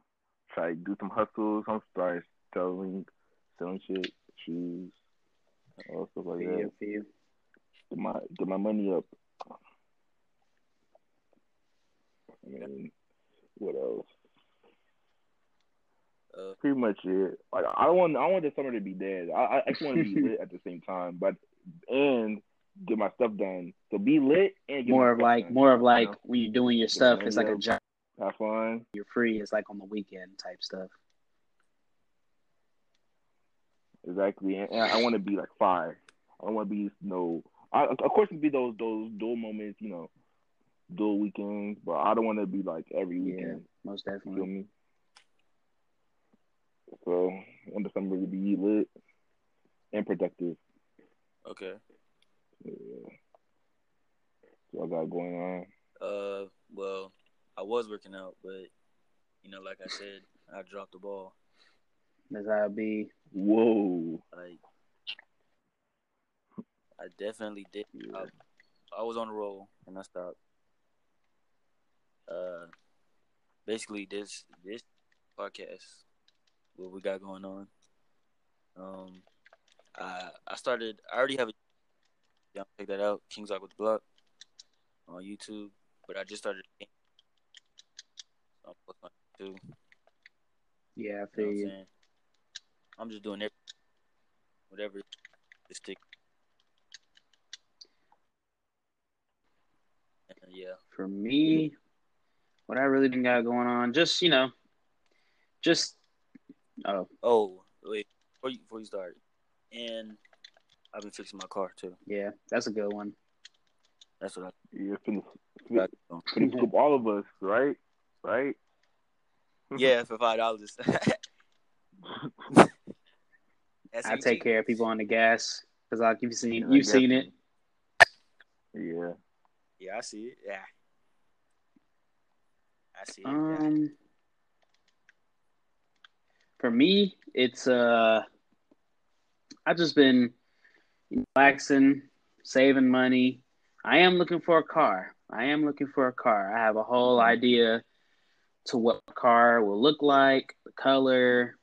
Try to do some hustles. I'm starting selling, selling shit, shoes, all stuff like For that. you, for you. Get my get my money up. I mean, what else? Uh, Pretty much it. Like I don't want I want the summer to be dead. I I just want to be lit at the same time, but and get my stuff done. So be lit and get More my of stuff like done, more of you like know? when you're doing your stuff, Yeah, it's like yeah. a job. have fun. You're free. It's like on the weekend type stuff. Exactly, and, and I want to be like fire. I don't want to be no. I, of course, it'd be those those dual moments, you know, dual weekends, but I don't want to be like every weekend. Yeah, most You feel definitely. me? So I want the summer to be lit and productive. okay. Yeah. So I got going on. Uh, well, I was working out, but you know, like I said, I dropped the ball. As I be. Whoa. Like, I definitely did. Yeah. I, I was on a roll and I stopped. Uh, basically, this this podcast, what we got going on. Um, I I started. I already have a. Y'all check that out. Kings Rock with the Block on YouTube, but I just started. a game. So I'm on Yeah, I You know feel what I'm I'm just doing it, whatever. Stick. Yeah. For me, what I really been got going on, just you know, just oh Oh wait, before you before you start, and I've been fixing my car too. yeah, that's a good one. That's what I. You're finna, I finna, finna scoop all of us, right? Right? Yeah, for five dollars. I take care of people on the gas because like you've seen Yeah, you've seen it. Yeah. Yeah, I see it. Yeah, I see it. yeah. Um, for me, it's uh, I've just been relaxing, saving money. I am looking for a car. I am looking for a car. I have a whole idea to what a car will look like, the color,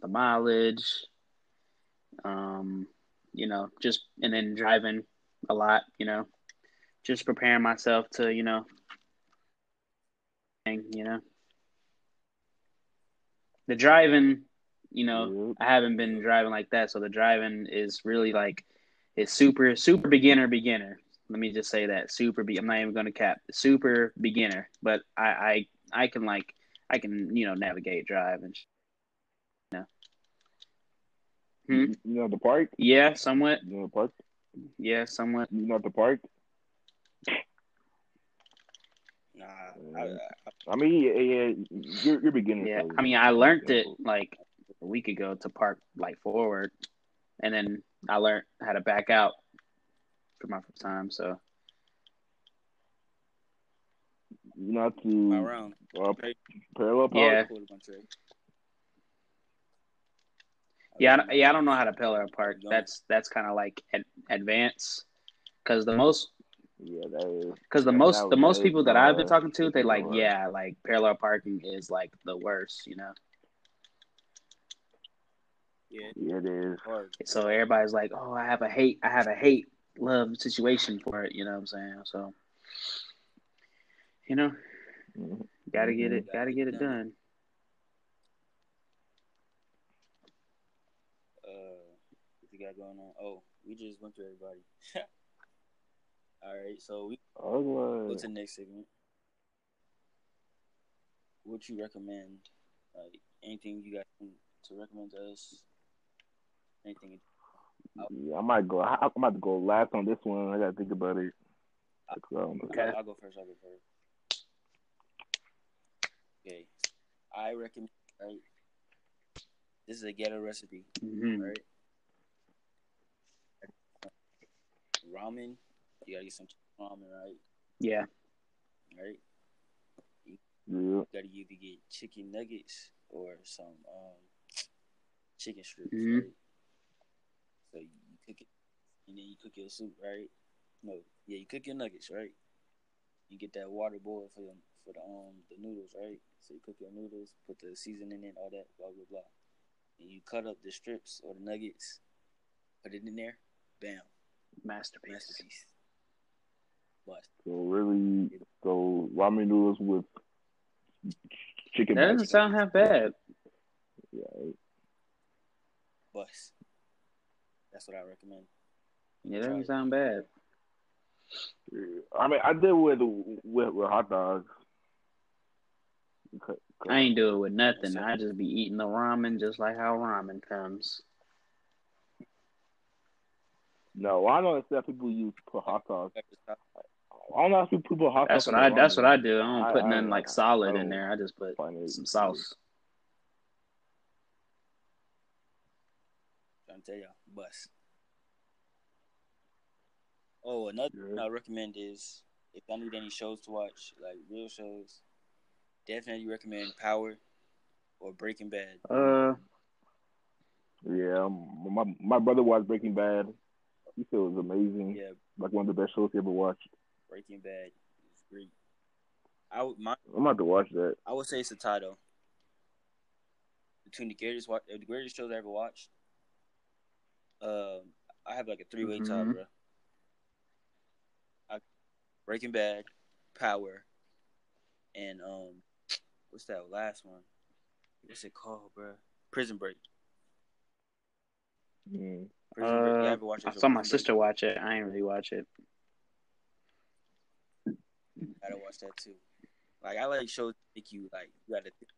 the mileage. Um, you know, just and then driving a lot. You know, just preparing myself to you know you know. The driving, you know, Yep. I haven't been driving like that, so the driving is really like it's super super beginner beginner. Let me just say that super. Be- I'm not even going to cap super beginner, but I I I can like I can you know navigate drive and sh- Hmm? You you know the park? yeah somewhat You know the park? yeah somewhat You know the park? Nah, I, I, I mean, yeah, yeah you're, you're beginning. yeah. so- I mean I learned it like a week ago to park like forward, and then I learned how to back out for my first time. So You know how my to round. uh, parallel park? Yeah. Pulled a bunch of- Yeah, I, don't- yeah, I don't know how to pillar park. That's that's kind of like ad, advanced, because the most Yeah, that is. because the Yeah, most the most people that I've been talking to, they like yeah, like parallel parking is like the worst, you know. Yeah, Yeah, it is. So everybody's like, oh, I have a hate, I have a hate love situation for it. You know what I'm saying? So you know, Mhm. gotta get it, gotta get it done. Uh, what you got going on? Oh, we just went through everybody. All right, so we Oh, go what? to the next segment. What you recommend? Like anything you got to recommend to us? Anything? Yeah, I might go. I, I might go last on this one. I gotta think about it. Um, Okay. I'll, I'll go first. I'll go first. Okay, I recommend. Right, this is a ghetto recipe. hmm Right. Ramen. You gotta get some ramen, right? Yeah, Right. yeah. You gotta either get chicken nuggets or some um chicken strips, Mhm. right? So you cook it, and then you cook your soup, right? No, yeah, you cook your nuggets, right? You get that water boil for the for the um the noodles, right? So you cook your noodles, put the seasoning in, all that, blah blah blah. And you cut up the strips or the nuggets, put it in there, bam, masterpiece. masterpiece. Bust. So really, so ramen noodles with chicken. That doesn't sound half bad. Yeah. Bus. That's what I recommend. Yeah, that doesn't sound bad. I mean, I did with with, with hot dogs. I ain't do it with nothing. I just be eating the ramen just like how ramen comes. No, I know it's that people use put hot dogs. I don't know if people put hot dogs. That's what I. That's what I do. I don't I- put I- nothing like solid I in there. I just put find it- some sauce. trying to tell y'all, bus. Oh, another thing Yeah. I recommend is if I need any shows to watch, like real shows, definitely recommend Power or Breaking Bad. Uh, Yeah, um, my my brother watched Breaking Bad. He said it was amazing. Yeah, Like one of the best shows he ever watched. Breaking Bad is great. I would my I'm about to watch that. I would say it's a though. Between the greatest the greatest shows I ever watched. Um, I have like a three way tie, Mhm. bro. I, Breaking Bad, Power, and um, what's that last one? What's it called, bro? Prison Break. Mm. Prison Break. You uh, ever watch I saw my Break? sister watch it. I ain't really watch it. gotta watch that too. Like I like shows make you like you gotta think,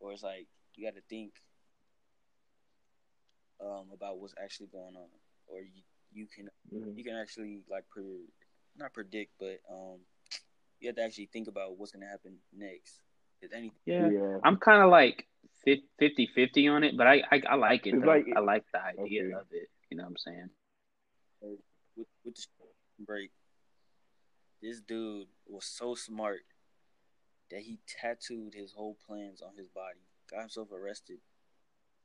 or it's like you gotta think um about what's actually going on, or you you can Mhm. you can actually like pre not predict, but um you have to actually think about what's gonna happen next. If anything, Yeah, Yeah. I'm kind of like 50-50 on it, but I I, I like it. Like- I like the idea Okay. of it. You know what I'm saying? with with the break, this dude was so smart that he tattooed his whole plans on his body, got himself arrested,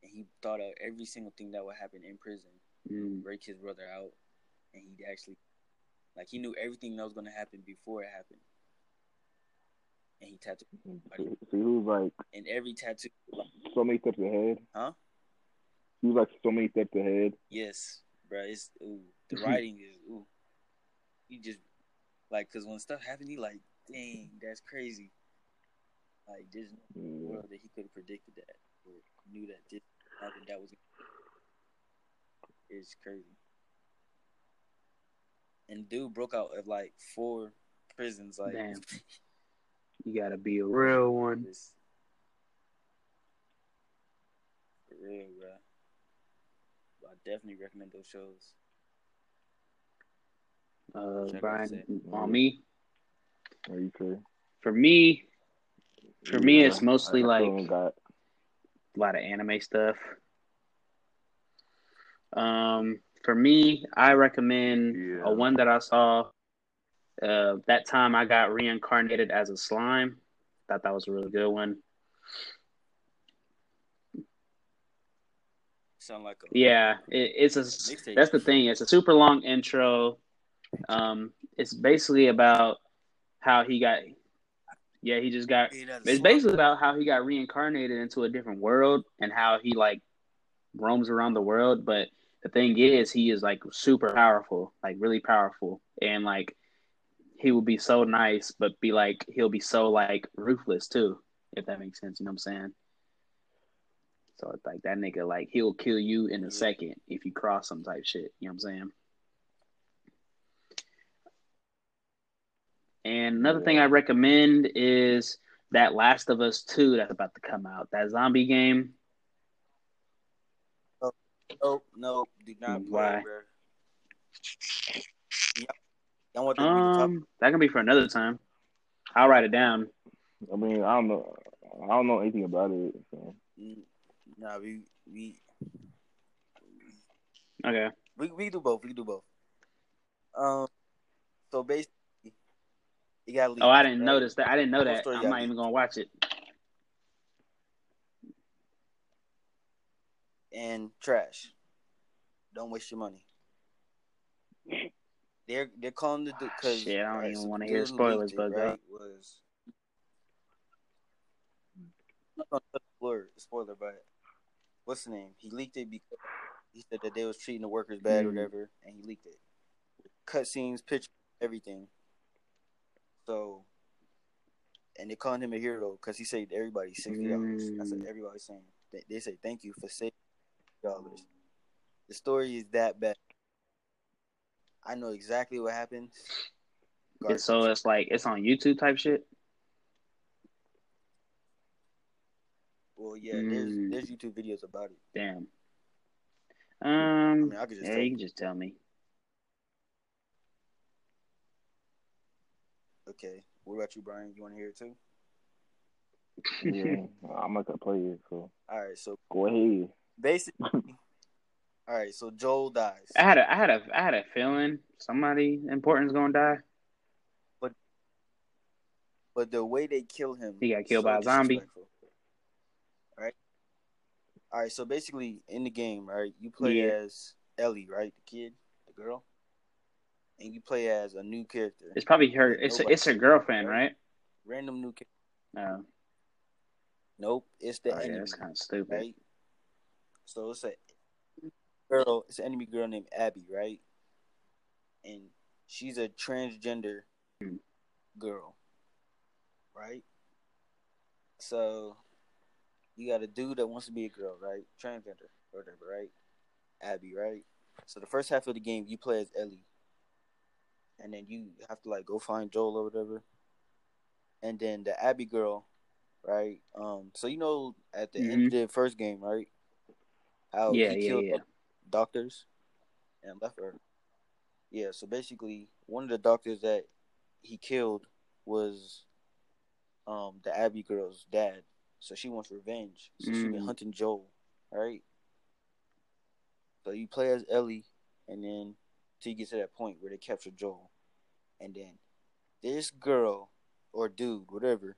and he thought of every single thing that would happen in prison. Mm. break his brother out, and he actually, like, he knew everything that was gonna happen before it happened, and he tattooed. See, he was like And every tattoo, so many steps ahead. huh? He was like so many steps ahead. Yes, bro. It's ooh, the writing is ooh. He just like, cause when stuff happened, he like, dang, that's crazy. Like, there's no Yeah. world that he could have predicted that or knew that this happened. That was it's crazy. And dude broke out of like four prisons. Like, Damn. You gotta be a real one. This, for real, bro. But I definitely recommend those shows. Uh, Check Brian, on me. Are you say? For me, For me, it's mostly I- I like- got a lot of anime stuff. Um, for me, I recommend Yeah. a one that I saw. Uh, that time I got reincarnated as a slime. Thought that was a really good one. Sound like a Yeah, it, it's a. That's the thing. It's a super long intro. Um, it's basically about how he got. Yeah, he just got. That's It's basically about how he got reincarnated into a different world and how he like roams around the world. But the thing is, he is like super powerful, like really powerful, and like he will be so nice, but be like he'll be so like ruthless too, if that makes sense. You know what I'm saying? So it's like that nigga, like he'll kill you in a second if you cross some type shit. You know what I'm saying? And another thing I recommend is that Last of Us 2 that's about to come out. That zombie game. Nope, nope, do not play, Why? bro. Want that to be the top. Um, that can be for another time. I'll write it down. I mean, I don't know. I don't know anything about it. So. Mm, Nah, we we Okay. we we do both. We do both. Um, so basically, you got. Oh, I didn't notice that. I didn't know that. I'm not leaked. even gonna watch it. and trash. Don't waste your money. They're they're calling the because Shit, I don't even wanna hear spoilers, but go. right, was I'm not gonna touch the word spoiler, but what's the name? He leaked it because he said that they was treating the workers bad or Mm. whatever, and he leaked it. Cut scenes, pictures, everything. So, and they calling him a hero because he saved everybody sixty dollars. That's what Mm. everybody's saying. They, they say thank you for saving dollars. The story is that bad. I know exactly what happened. And so it's like it's on YouTube type shit. Well, yeah, there's Mm. there's YouTube videos about it. Damn. I Um. mean, I could just yeah, tell you you. can just tell me. Okay, what about you, Brian? You want to hear it too? Yeah, I'm not gonna play it, so All right, so go ahead. basically, all right, so Joel dies. I had a, I had a, I had a feeling somebody important's gonna die. But but the way they kill him, He got killed so by a zombie. disrespectful. All right. All right. So basically, in the game, right, you play Yeah. as Ellie, right, the kid, the girl, and you play as a new character, It's probably her. It's Nobody- it's her girlfriend, right? random new character. No. Nope, it's the Oh, yeah, enemy, that's kind of stupid. right? So it's a girl. It's an enemy girl named Abby, right? And she's a transgender Hmm. girl, right? So you got a dude that wants to be a girl, right? Transgender or whatever, right? Abby, right? So the first half of the game, you play as Ellie, and then you have to like go find Joel or whatever. And then the Abby girl, right? Um, so you know at the end of the first game, right? How Mm-hmm. Yeah, he yeah, killed yeah. doctors and left her. Yeah, so basically, one of the doctors that he killed was um the Abby girl's dad. So she wants revenge. So she's been Mm. hunting Joel, right? So you play as Ellie, and then till you get to that point where they capture Joel, and then this girl or dude, whatever,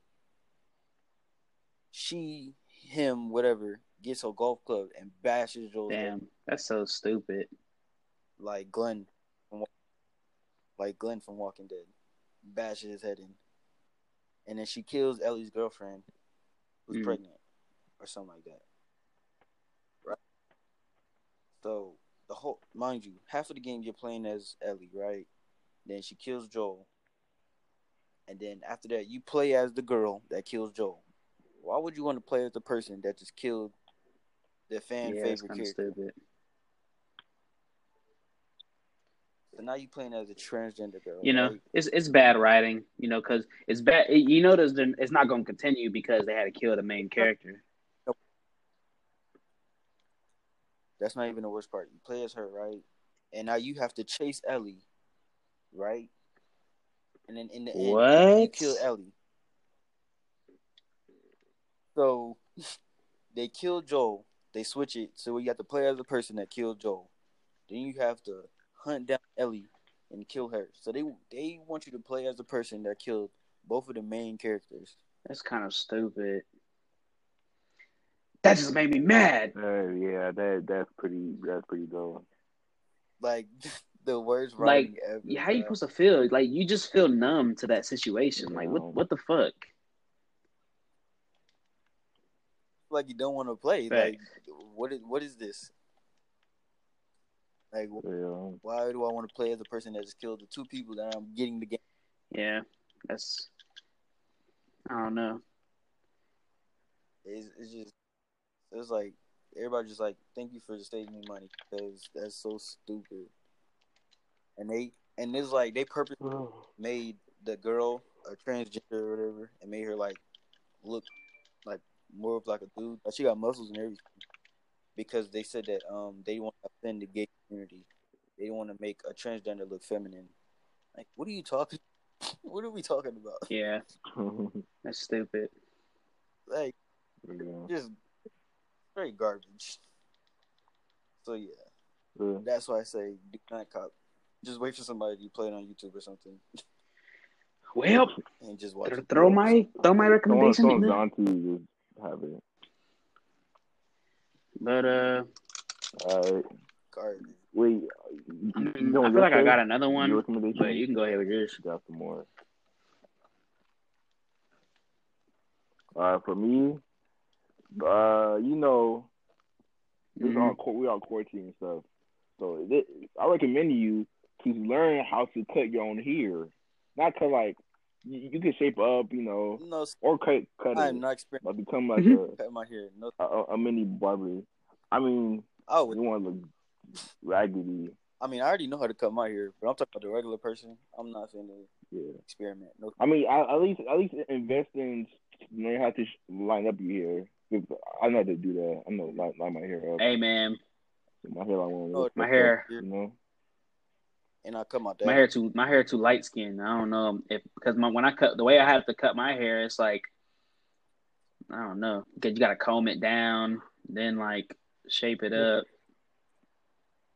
she, him, whatever, gets a golf club and bashes head Damn, that's so stupid. like Glenn, from, like Glenn from Walking Dead, bashes his head in, and then she kills Ellie's girlfriend, who's Mm. pregnant, or something like that. Right. So the whole, mind you, half of the game you're playing as Ellie, right? Then she kills Joel, and then after that you play as the girl that kills Joel. Why would you want to play as the person that just killed the fan yeah, favorite character? stupid. So now you playing as a transgender girl. You know, right? it's it's bad writing. You know, because it's bad. You know, there's it's not going to continue because they had to kill the main character. That's not even the worst part. You play as her, right? And now you have to chase Ellie, right? And then in the end, you kill Ellie. So they kill Joel. They switch it so you have to play as the person that killed Joel. Then you have to hunt down Ellie and kill her. So they they want you to play as the person that killed both of the main characters. That's kind of stupid. That just made me mad. Uh, yeah, that that's pretty that's pretty dope. Like the worst Like, ever. Yeah, how you supposed to feel? Like you just feel numb to that situation. Like what? What the fuck? like you don't want to play. Facts. Like, what is what is this? Like, Yeah. why do I want to play as a person that just killed the two people that I'm getting the game? Yeah, that's. I don't know. It's, it's just, it's like everybody just like, thank you for saving me money because that's so stupid. And they and it's like they purposely made the girl a transgender or whatever and made her like look like more of like a dude. Like she got muscles and everything because they said that um they want to offend the gay community. They want to make a transgender look feminine. Like, what are you talking? What are we talking about? Yeah, that's stupid. Like, yeah. just straight garbage. So yeah, Yeah. that's why I say do not cop. Just wait for somebody to play it on YouTube or something Well, and just watch. it. throw my throw my recommendation. someone in there. down to you have it. But uh, All right. garbage. Wait, you, I, you know I feel like I got another one, but you can go ahead with yours. got some more. Uh, for me, uh, you know, this Mhm. on court, we on quarantine and stuff. So thi- I recommend you to learn how to cut your own hair. Not to like you, you can shape up, you know, No, or cut cut I it, am not experiencing but become like a, cut my hair. No, a a mini barber. I mean, oh, you want to look raggedy, I mean, I already know how to cut my hair, but I'm talking about the regular person. I'm not saying to yeah. experiment. No, I mean, I, at least at least invest in learn how to sh- line up your hair. 'Cause I know how to do that. I know line, line my hair up. Hey man, My hairline won't oh, No, look my hair- you know. and I cut my dad. my hair too my hair too light skinned. I don't know if because my, when I cut the way I have to cut my hair, it's like I don't know because you got to comb it down, then like shape it up.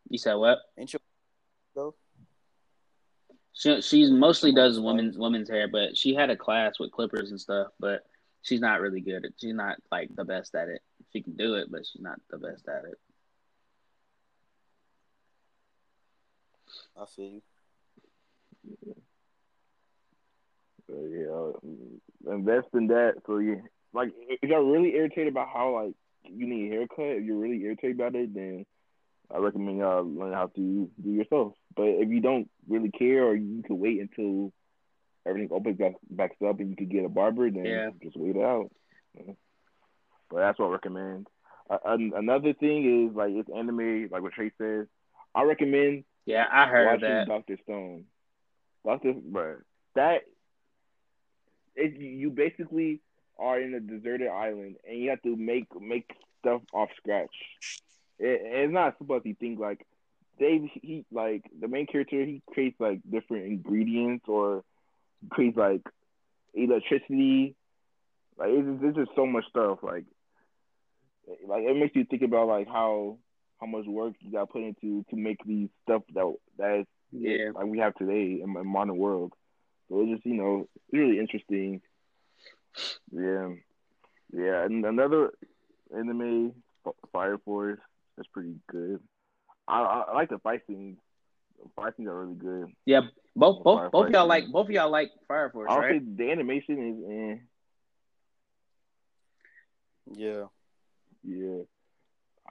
You said what? Ain't you though? She she's mostly does women's women's hair, but she had a class with clippers and stuff, but she's not really good at. She's not like the best at it. She can do it, but she's not the best at it. I see you. Um, so, yeah, invest in that. So you like if you're really irritated about how like you need a haircut, if you're really irritated about it, then I recommend y'all learn how to do yourself. But if you don't really care, or you can wait until everything opens back backs up and you can get a barber, then Yeah. just wait it out. But that's what I recommend. Uh, an- another thing is like it's anime, like what Trey says. I recommend Yeah, I heard watching that. Doctor Stone. Doctor, but that it, you basically are in a deserted island and you have to make make stuff off scratch. It, it's not supposed to think like Dave. He like the main character. He creates like different ingredients or creates like electricity. Like it's, just- it's just so much stuff. Like like it makes you think about like how how much work you got put into to make these stuff that that is Yeah. like we have today in the modern world. So it's just you know really interesting. Yeah, yeah. And another anime, Fire Force, that's pretty good. I, I, I like the fight scenes. The fight scenes are really good. Yeah, both both Fire both Force. y'all like both of y'all like Fire Force, I would right? say the animation is, eh, Yeah. yeah.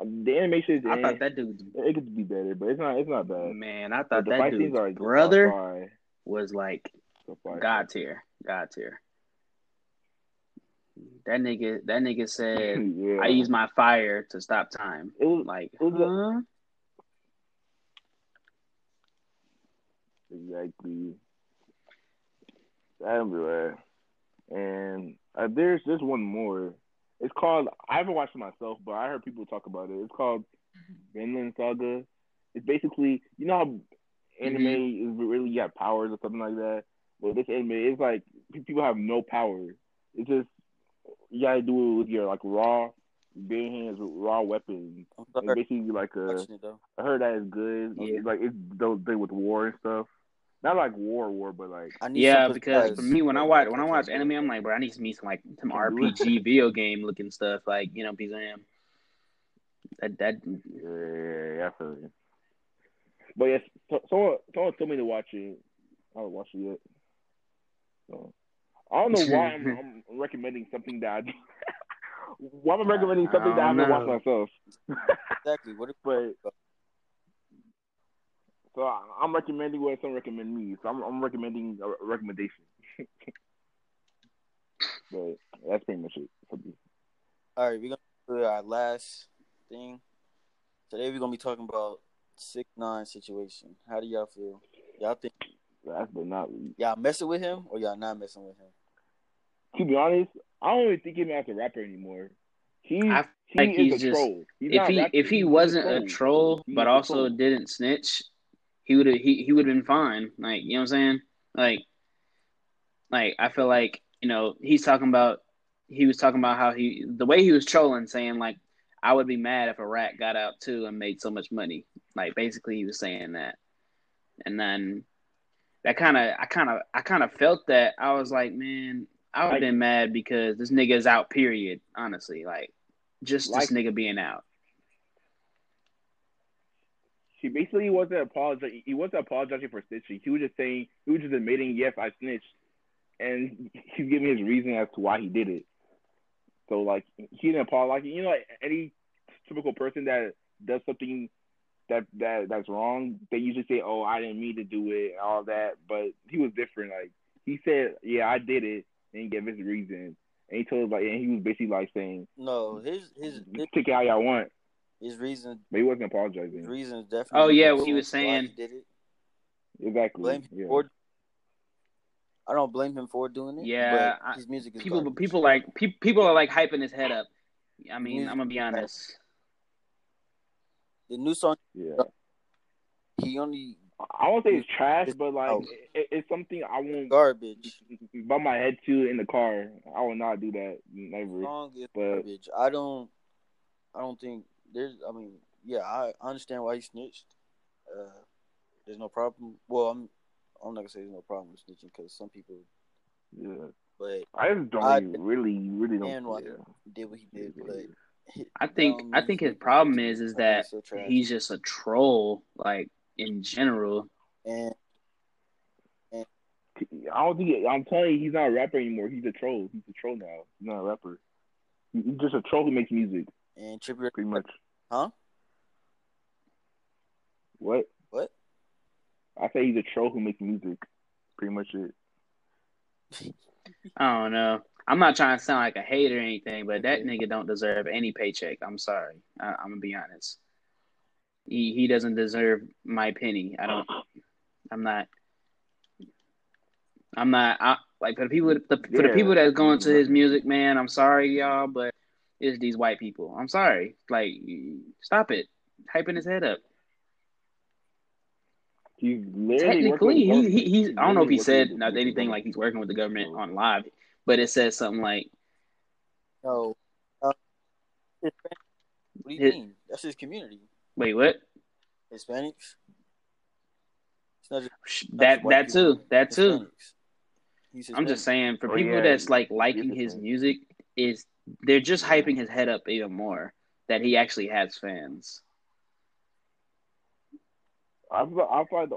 The animation is, I eh, thought that dude's it could be better, but it's not. It's not bad. man. I But thought the that fight dude's scenes are brother are was like fire, fire. God tier, God tier. That nigga, that nigga said, yeah. "I use my fire to stop time." It was Like, it was a- huh? Exactly. Everywhere. And uh, there's just one more. It's called. I haven't watched it myself, but I heard people talk about it. It's called Vinland Saga. It's basically you know how anime is really you have powers or something like that. Well, this anime is like people have no power. It's just you gotta do it with your like raw bare hands with raw weapons. I'm It's basically like a Watching it. I heard that is good. Yeah. Like it's those thing with war and stuff. Not like war, war, but like I need Yeah, some because for me, when I watch when I watch so- anime, I'm like, bro, I need some some like some Can do it. RPG video game looking stuff, like you know, because I am that that yeah, yeah, yeah, I feel you. But yes, so, someone someone told me to watch it. I haven't watched it yet. So I don't know why I'm, I'm recommending something that. I, why am I recommending I something that I don't haven't watched myself? Exactly. What if But so I, I'm recommending what someone recommend me. So I'm I'm recommending a recommendation. but that's pretty much it. for me. All right, we're gonna do our last thing. Today we're gonna be talking about six nine situation. How do y'all feel? Y'all think Last but not y'all messing with him or y'all not messing with him? to be honest, I don't even think him as a rapper anymore. He's I he like is he's a just- troll. He's if he rapping, if he he's wasn't a troll, He's but also troll. didn't snitch, he would have he, he would have been fine. Like you know what I'm saying? Like like I feel like you know he's talking about he was talking about how he the way he was trolling, saying like I would be mad if a rat got out too and made so much money. Like basically he was saying that, and then that kind of I kind of I kind of felt that I was like man I would have Like- been mad because this nigga is out. Period. Honestly, like just this nigga being out. He basically wasn't apologizing. He wasn't apologizing for snitching. He was just saying he was just admitting, yes, I snitched, and he's giving his reason as to why he did it. So like he didn't apologize. You know, like any typical person that does something that that that's wrong, they usually say, "Oh, I didn't mean to do it," and all that. But he was different. Like he said, "Yeah, I did it," and he gave his reason. And he told like, and he was basically like saying, No, his his his, "Take it how y'all want," his reason but he wasn't his apologizing. reason is definitely. Oh, yeah, what he was saying. he did it. Exactly. Blame him yeah. for. I don't blame him for doing it. Yeah, but I- his music is people garbage. people like pe- people are like hyping his head up. I mean, Music I'm gonna be is trash. honest. the new song. yeah. He only I won't say it's trash, but like oh. it, it's something I won't garbage. bump my head to in the car. I will not do that. Never. Song is But garbage. I don't. I don't think there's. I mean, yeah, I understand why he snitched. Uh, there's no problem. Well, I'm. I'm not gonna say there's no problem with snitching because some people. yeah, But I just don't I- really, really don't. and why yeah. he did what he did. But I think Down I think his problem is is that so he's just a troll, like in general. and I don't think I'm telling you, he's not a rapper anymore. He's a troll. He's a troll now. He's not a rapper. He's just a troll who makes music, and Trippie, pretty much. huh? What? What? I say he's a troll who makes music. Pretty much it. I don't know. I'm not trying to sound like a hater or anything, but that nigga don't deserve any paycheck. I'm sorry. I, I'm gonna be honest. He he doesn't deserve my penny. I don't. I'm not. I'm not. I, like for the people, the, for the people that's going to his music, man. I'm sorry, y'all, but it's these white people. I'm sorry. Like, stop it, hyping his head up. He's literally Technically, he, he he's. I don't know if he said not anything like he's working with the government on live, but it says something like No. Uh, what do you His- mean? That's his community. Wait, what? Hispanics. Just That that people. too. That too. I'm just saying for Oh, people yeah, that's like liking his music is they're just hyping his head up even more that he actually has fans. I feel, I feel like the,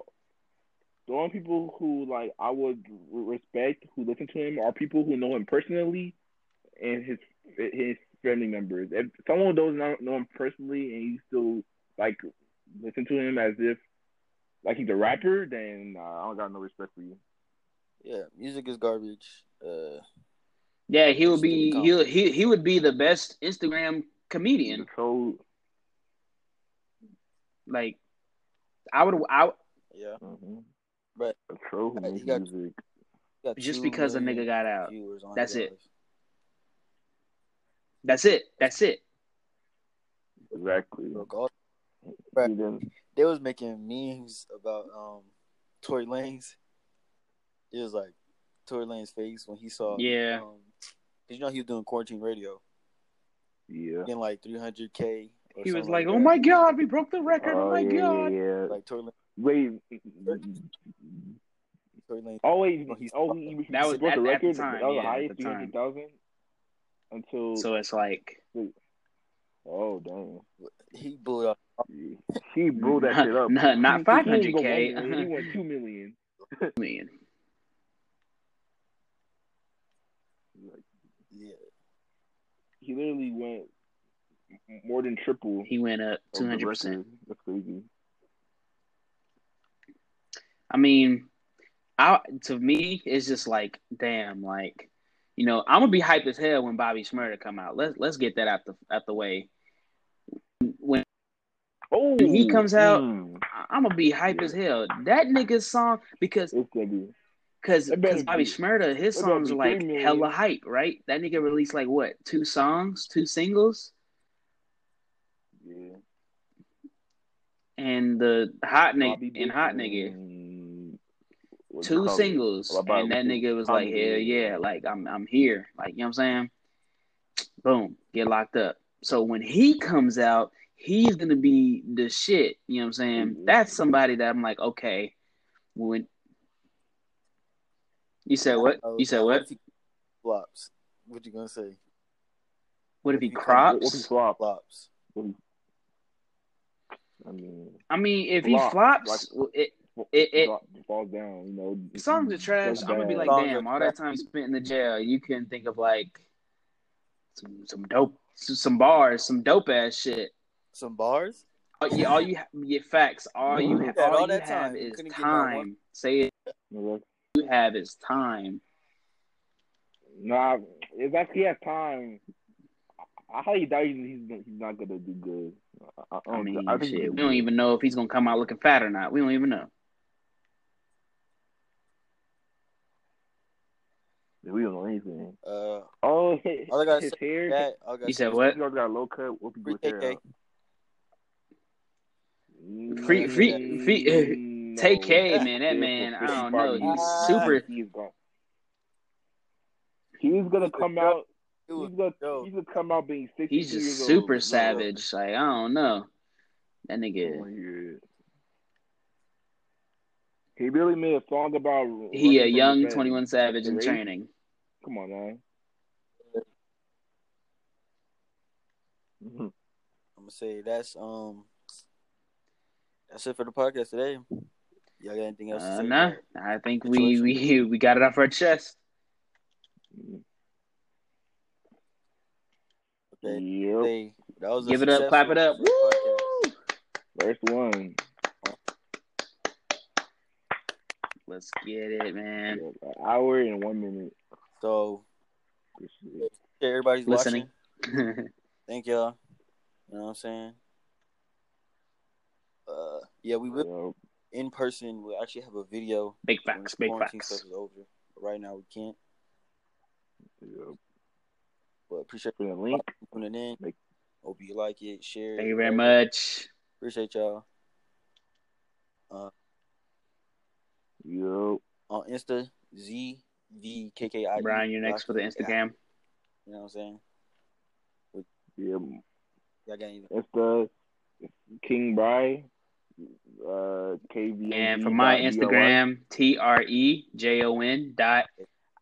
the only people who like I would respect who listen to him are people who know him personally and his his family members. If someone doesn't know, know him personally and you still like listen to him as if like he's a rapper, then uh, I don't got no respect for you. Yeah, music is garbage. Uh, Yeah, he would be me he he he would be the best Instagram comedian. So Like I would I yeah, mm-hmm. but a troll who He makes got- got Just because a nigga got out. That's it. that's it. That's it. Exactly. Broke all- He didn't- They was making memes about um Tory Lanez. It was like Tory Lanez face when he saw Yeah. Um, 'cause you know he was doing quarantine radio, yeah. getting like 300k. He was something like, "Oh my god, we broke the record! Oh, Oh, my yeah, god!" yeah, yeah. Like Tory Lanez, Wait. Tory Lanez. Oh wait, Oh, he's- oh he, he That was broke at- the at the time, that was yeah, the at highest, the time. Until So it's like oh damn, He blew up. he blew that shit up. Not- not He- he didn't go 500K. one million, He went two million. man, Yeah, He literally went more than triple. he went up two hundred percent. That's crazy. I mean, I to me, it's just like, damn, like, you know, I'm gonna be hyped as hell when Bobby Shmurda come out. Let's let's get that out the out the way. When Oh, he comes out, mm, I'm gonna be hyped as hell. That nigga's song because it's because Bobby be- Shmurda, his songs are like three million. hella hype, right? That nigga released like what two songs, two singles, Yeah. and the hot Bobby nigga and hot nigga. and- what you two call singles, about and that nigga was Tommy like, "Hell Lee? yeah, like I'm I'm here." Like you know what I'm saying? Boom, get locked up. So when he comes out, he's gonna be the shit. You know what I'm saying? Mhm. That's somebody that I'm like, okay. When you said what? Oh, You said what? flops? What you gonna say? What if he if he What, what if he crops? flop? Flops. I mean, I mean, if he Flop, flops, it, It- it- falls down. You know, songs are trash. I'm gonna be like, Songs damn, all that time spent in the jail, you couldn't think of like some some dope, some bars, some dope ass shit. Some bars. All you, all you ha- get facts. All you, Yeah, all all you that have time, is couldn't get not one. time. Say it. You have is time. Nah, if that he has time, I highly doubt he's he's, he's not gonna do good. I, I, I don't- mean, I think shit, we do don't even know if he's gonna come out looking fat or not. We don't even know. We don't know anything. Uh, Oh, his, All I gotta his say hair. that I gotta You say said what? He already got a low cut. Whoop Free good hair KK. out. Free- free- free- No. Take K, man. That man, I don't know. years. He's super. He's gone. He's gonna come out. He's gonna, he's gonna come out being sixty. He's just old. super bro. savage. Like I don't know. That nigga. wanna. He really made a song about. He a young. Twenty One Savage in training. Come on, man. I'm gonna say that's um that's it for the podcast today. Y'all got anything else to Uh, say? nah, I think we we we got it off our chest. Okay. Yep. Say, that was a Give it up, clap it up. Woo! First one. Let's get it, man. An hour and one minute. So, Good shit. yeah, everybody's Listening. watching. Thank y'all. You know what I'm saying? Uh, yeah, we will Yep. In person. We'll actually have a video. big facts, big facts. Stuff is over. But right now we can't. Yep. But appreciate Put a link. tuning in. Make- Hope you like it. Share. Thank it, you very whatever. much. Appreciate y'all. Yep. Uh, on Insta, ZVKKI. Brian, you're next for the Instagram. You know what I'm saying? Yep. Y'all got anything? It's the King Bry. Uh, KV. And for my Instagram, T R E J O N dot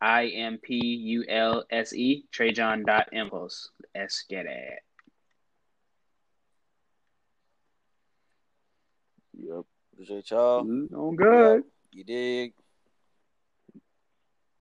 I M P U L S E, Trejon dot impulse. Let's get it. Yep. Appreciate y'all. On good. You dig?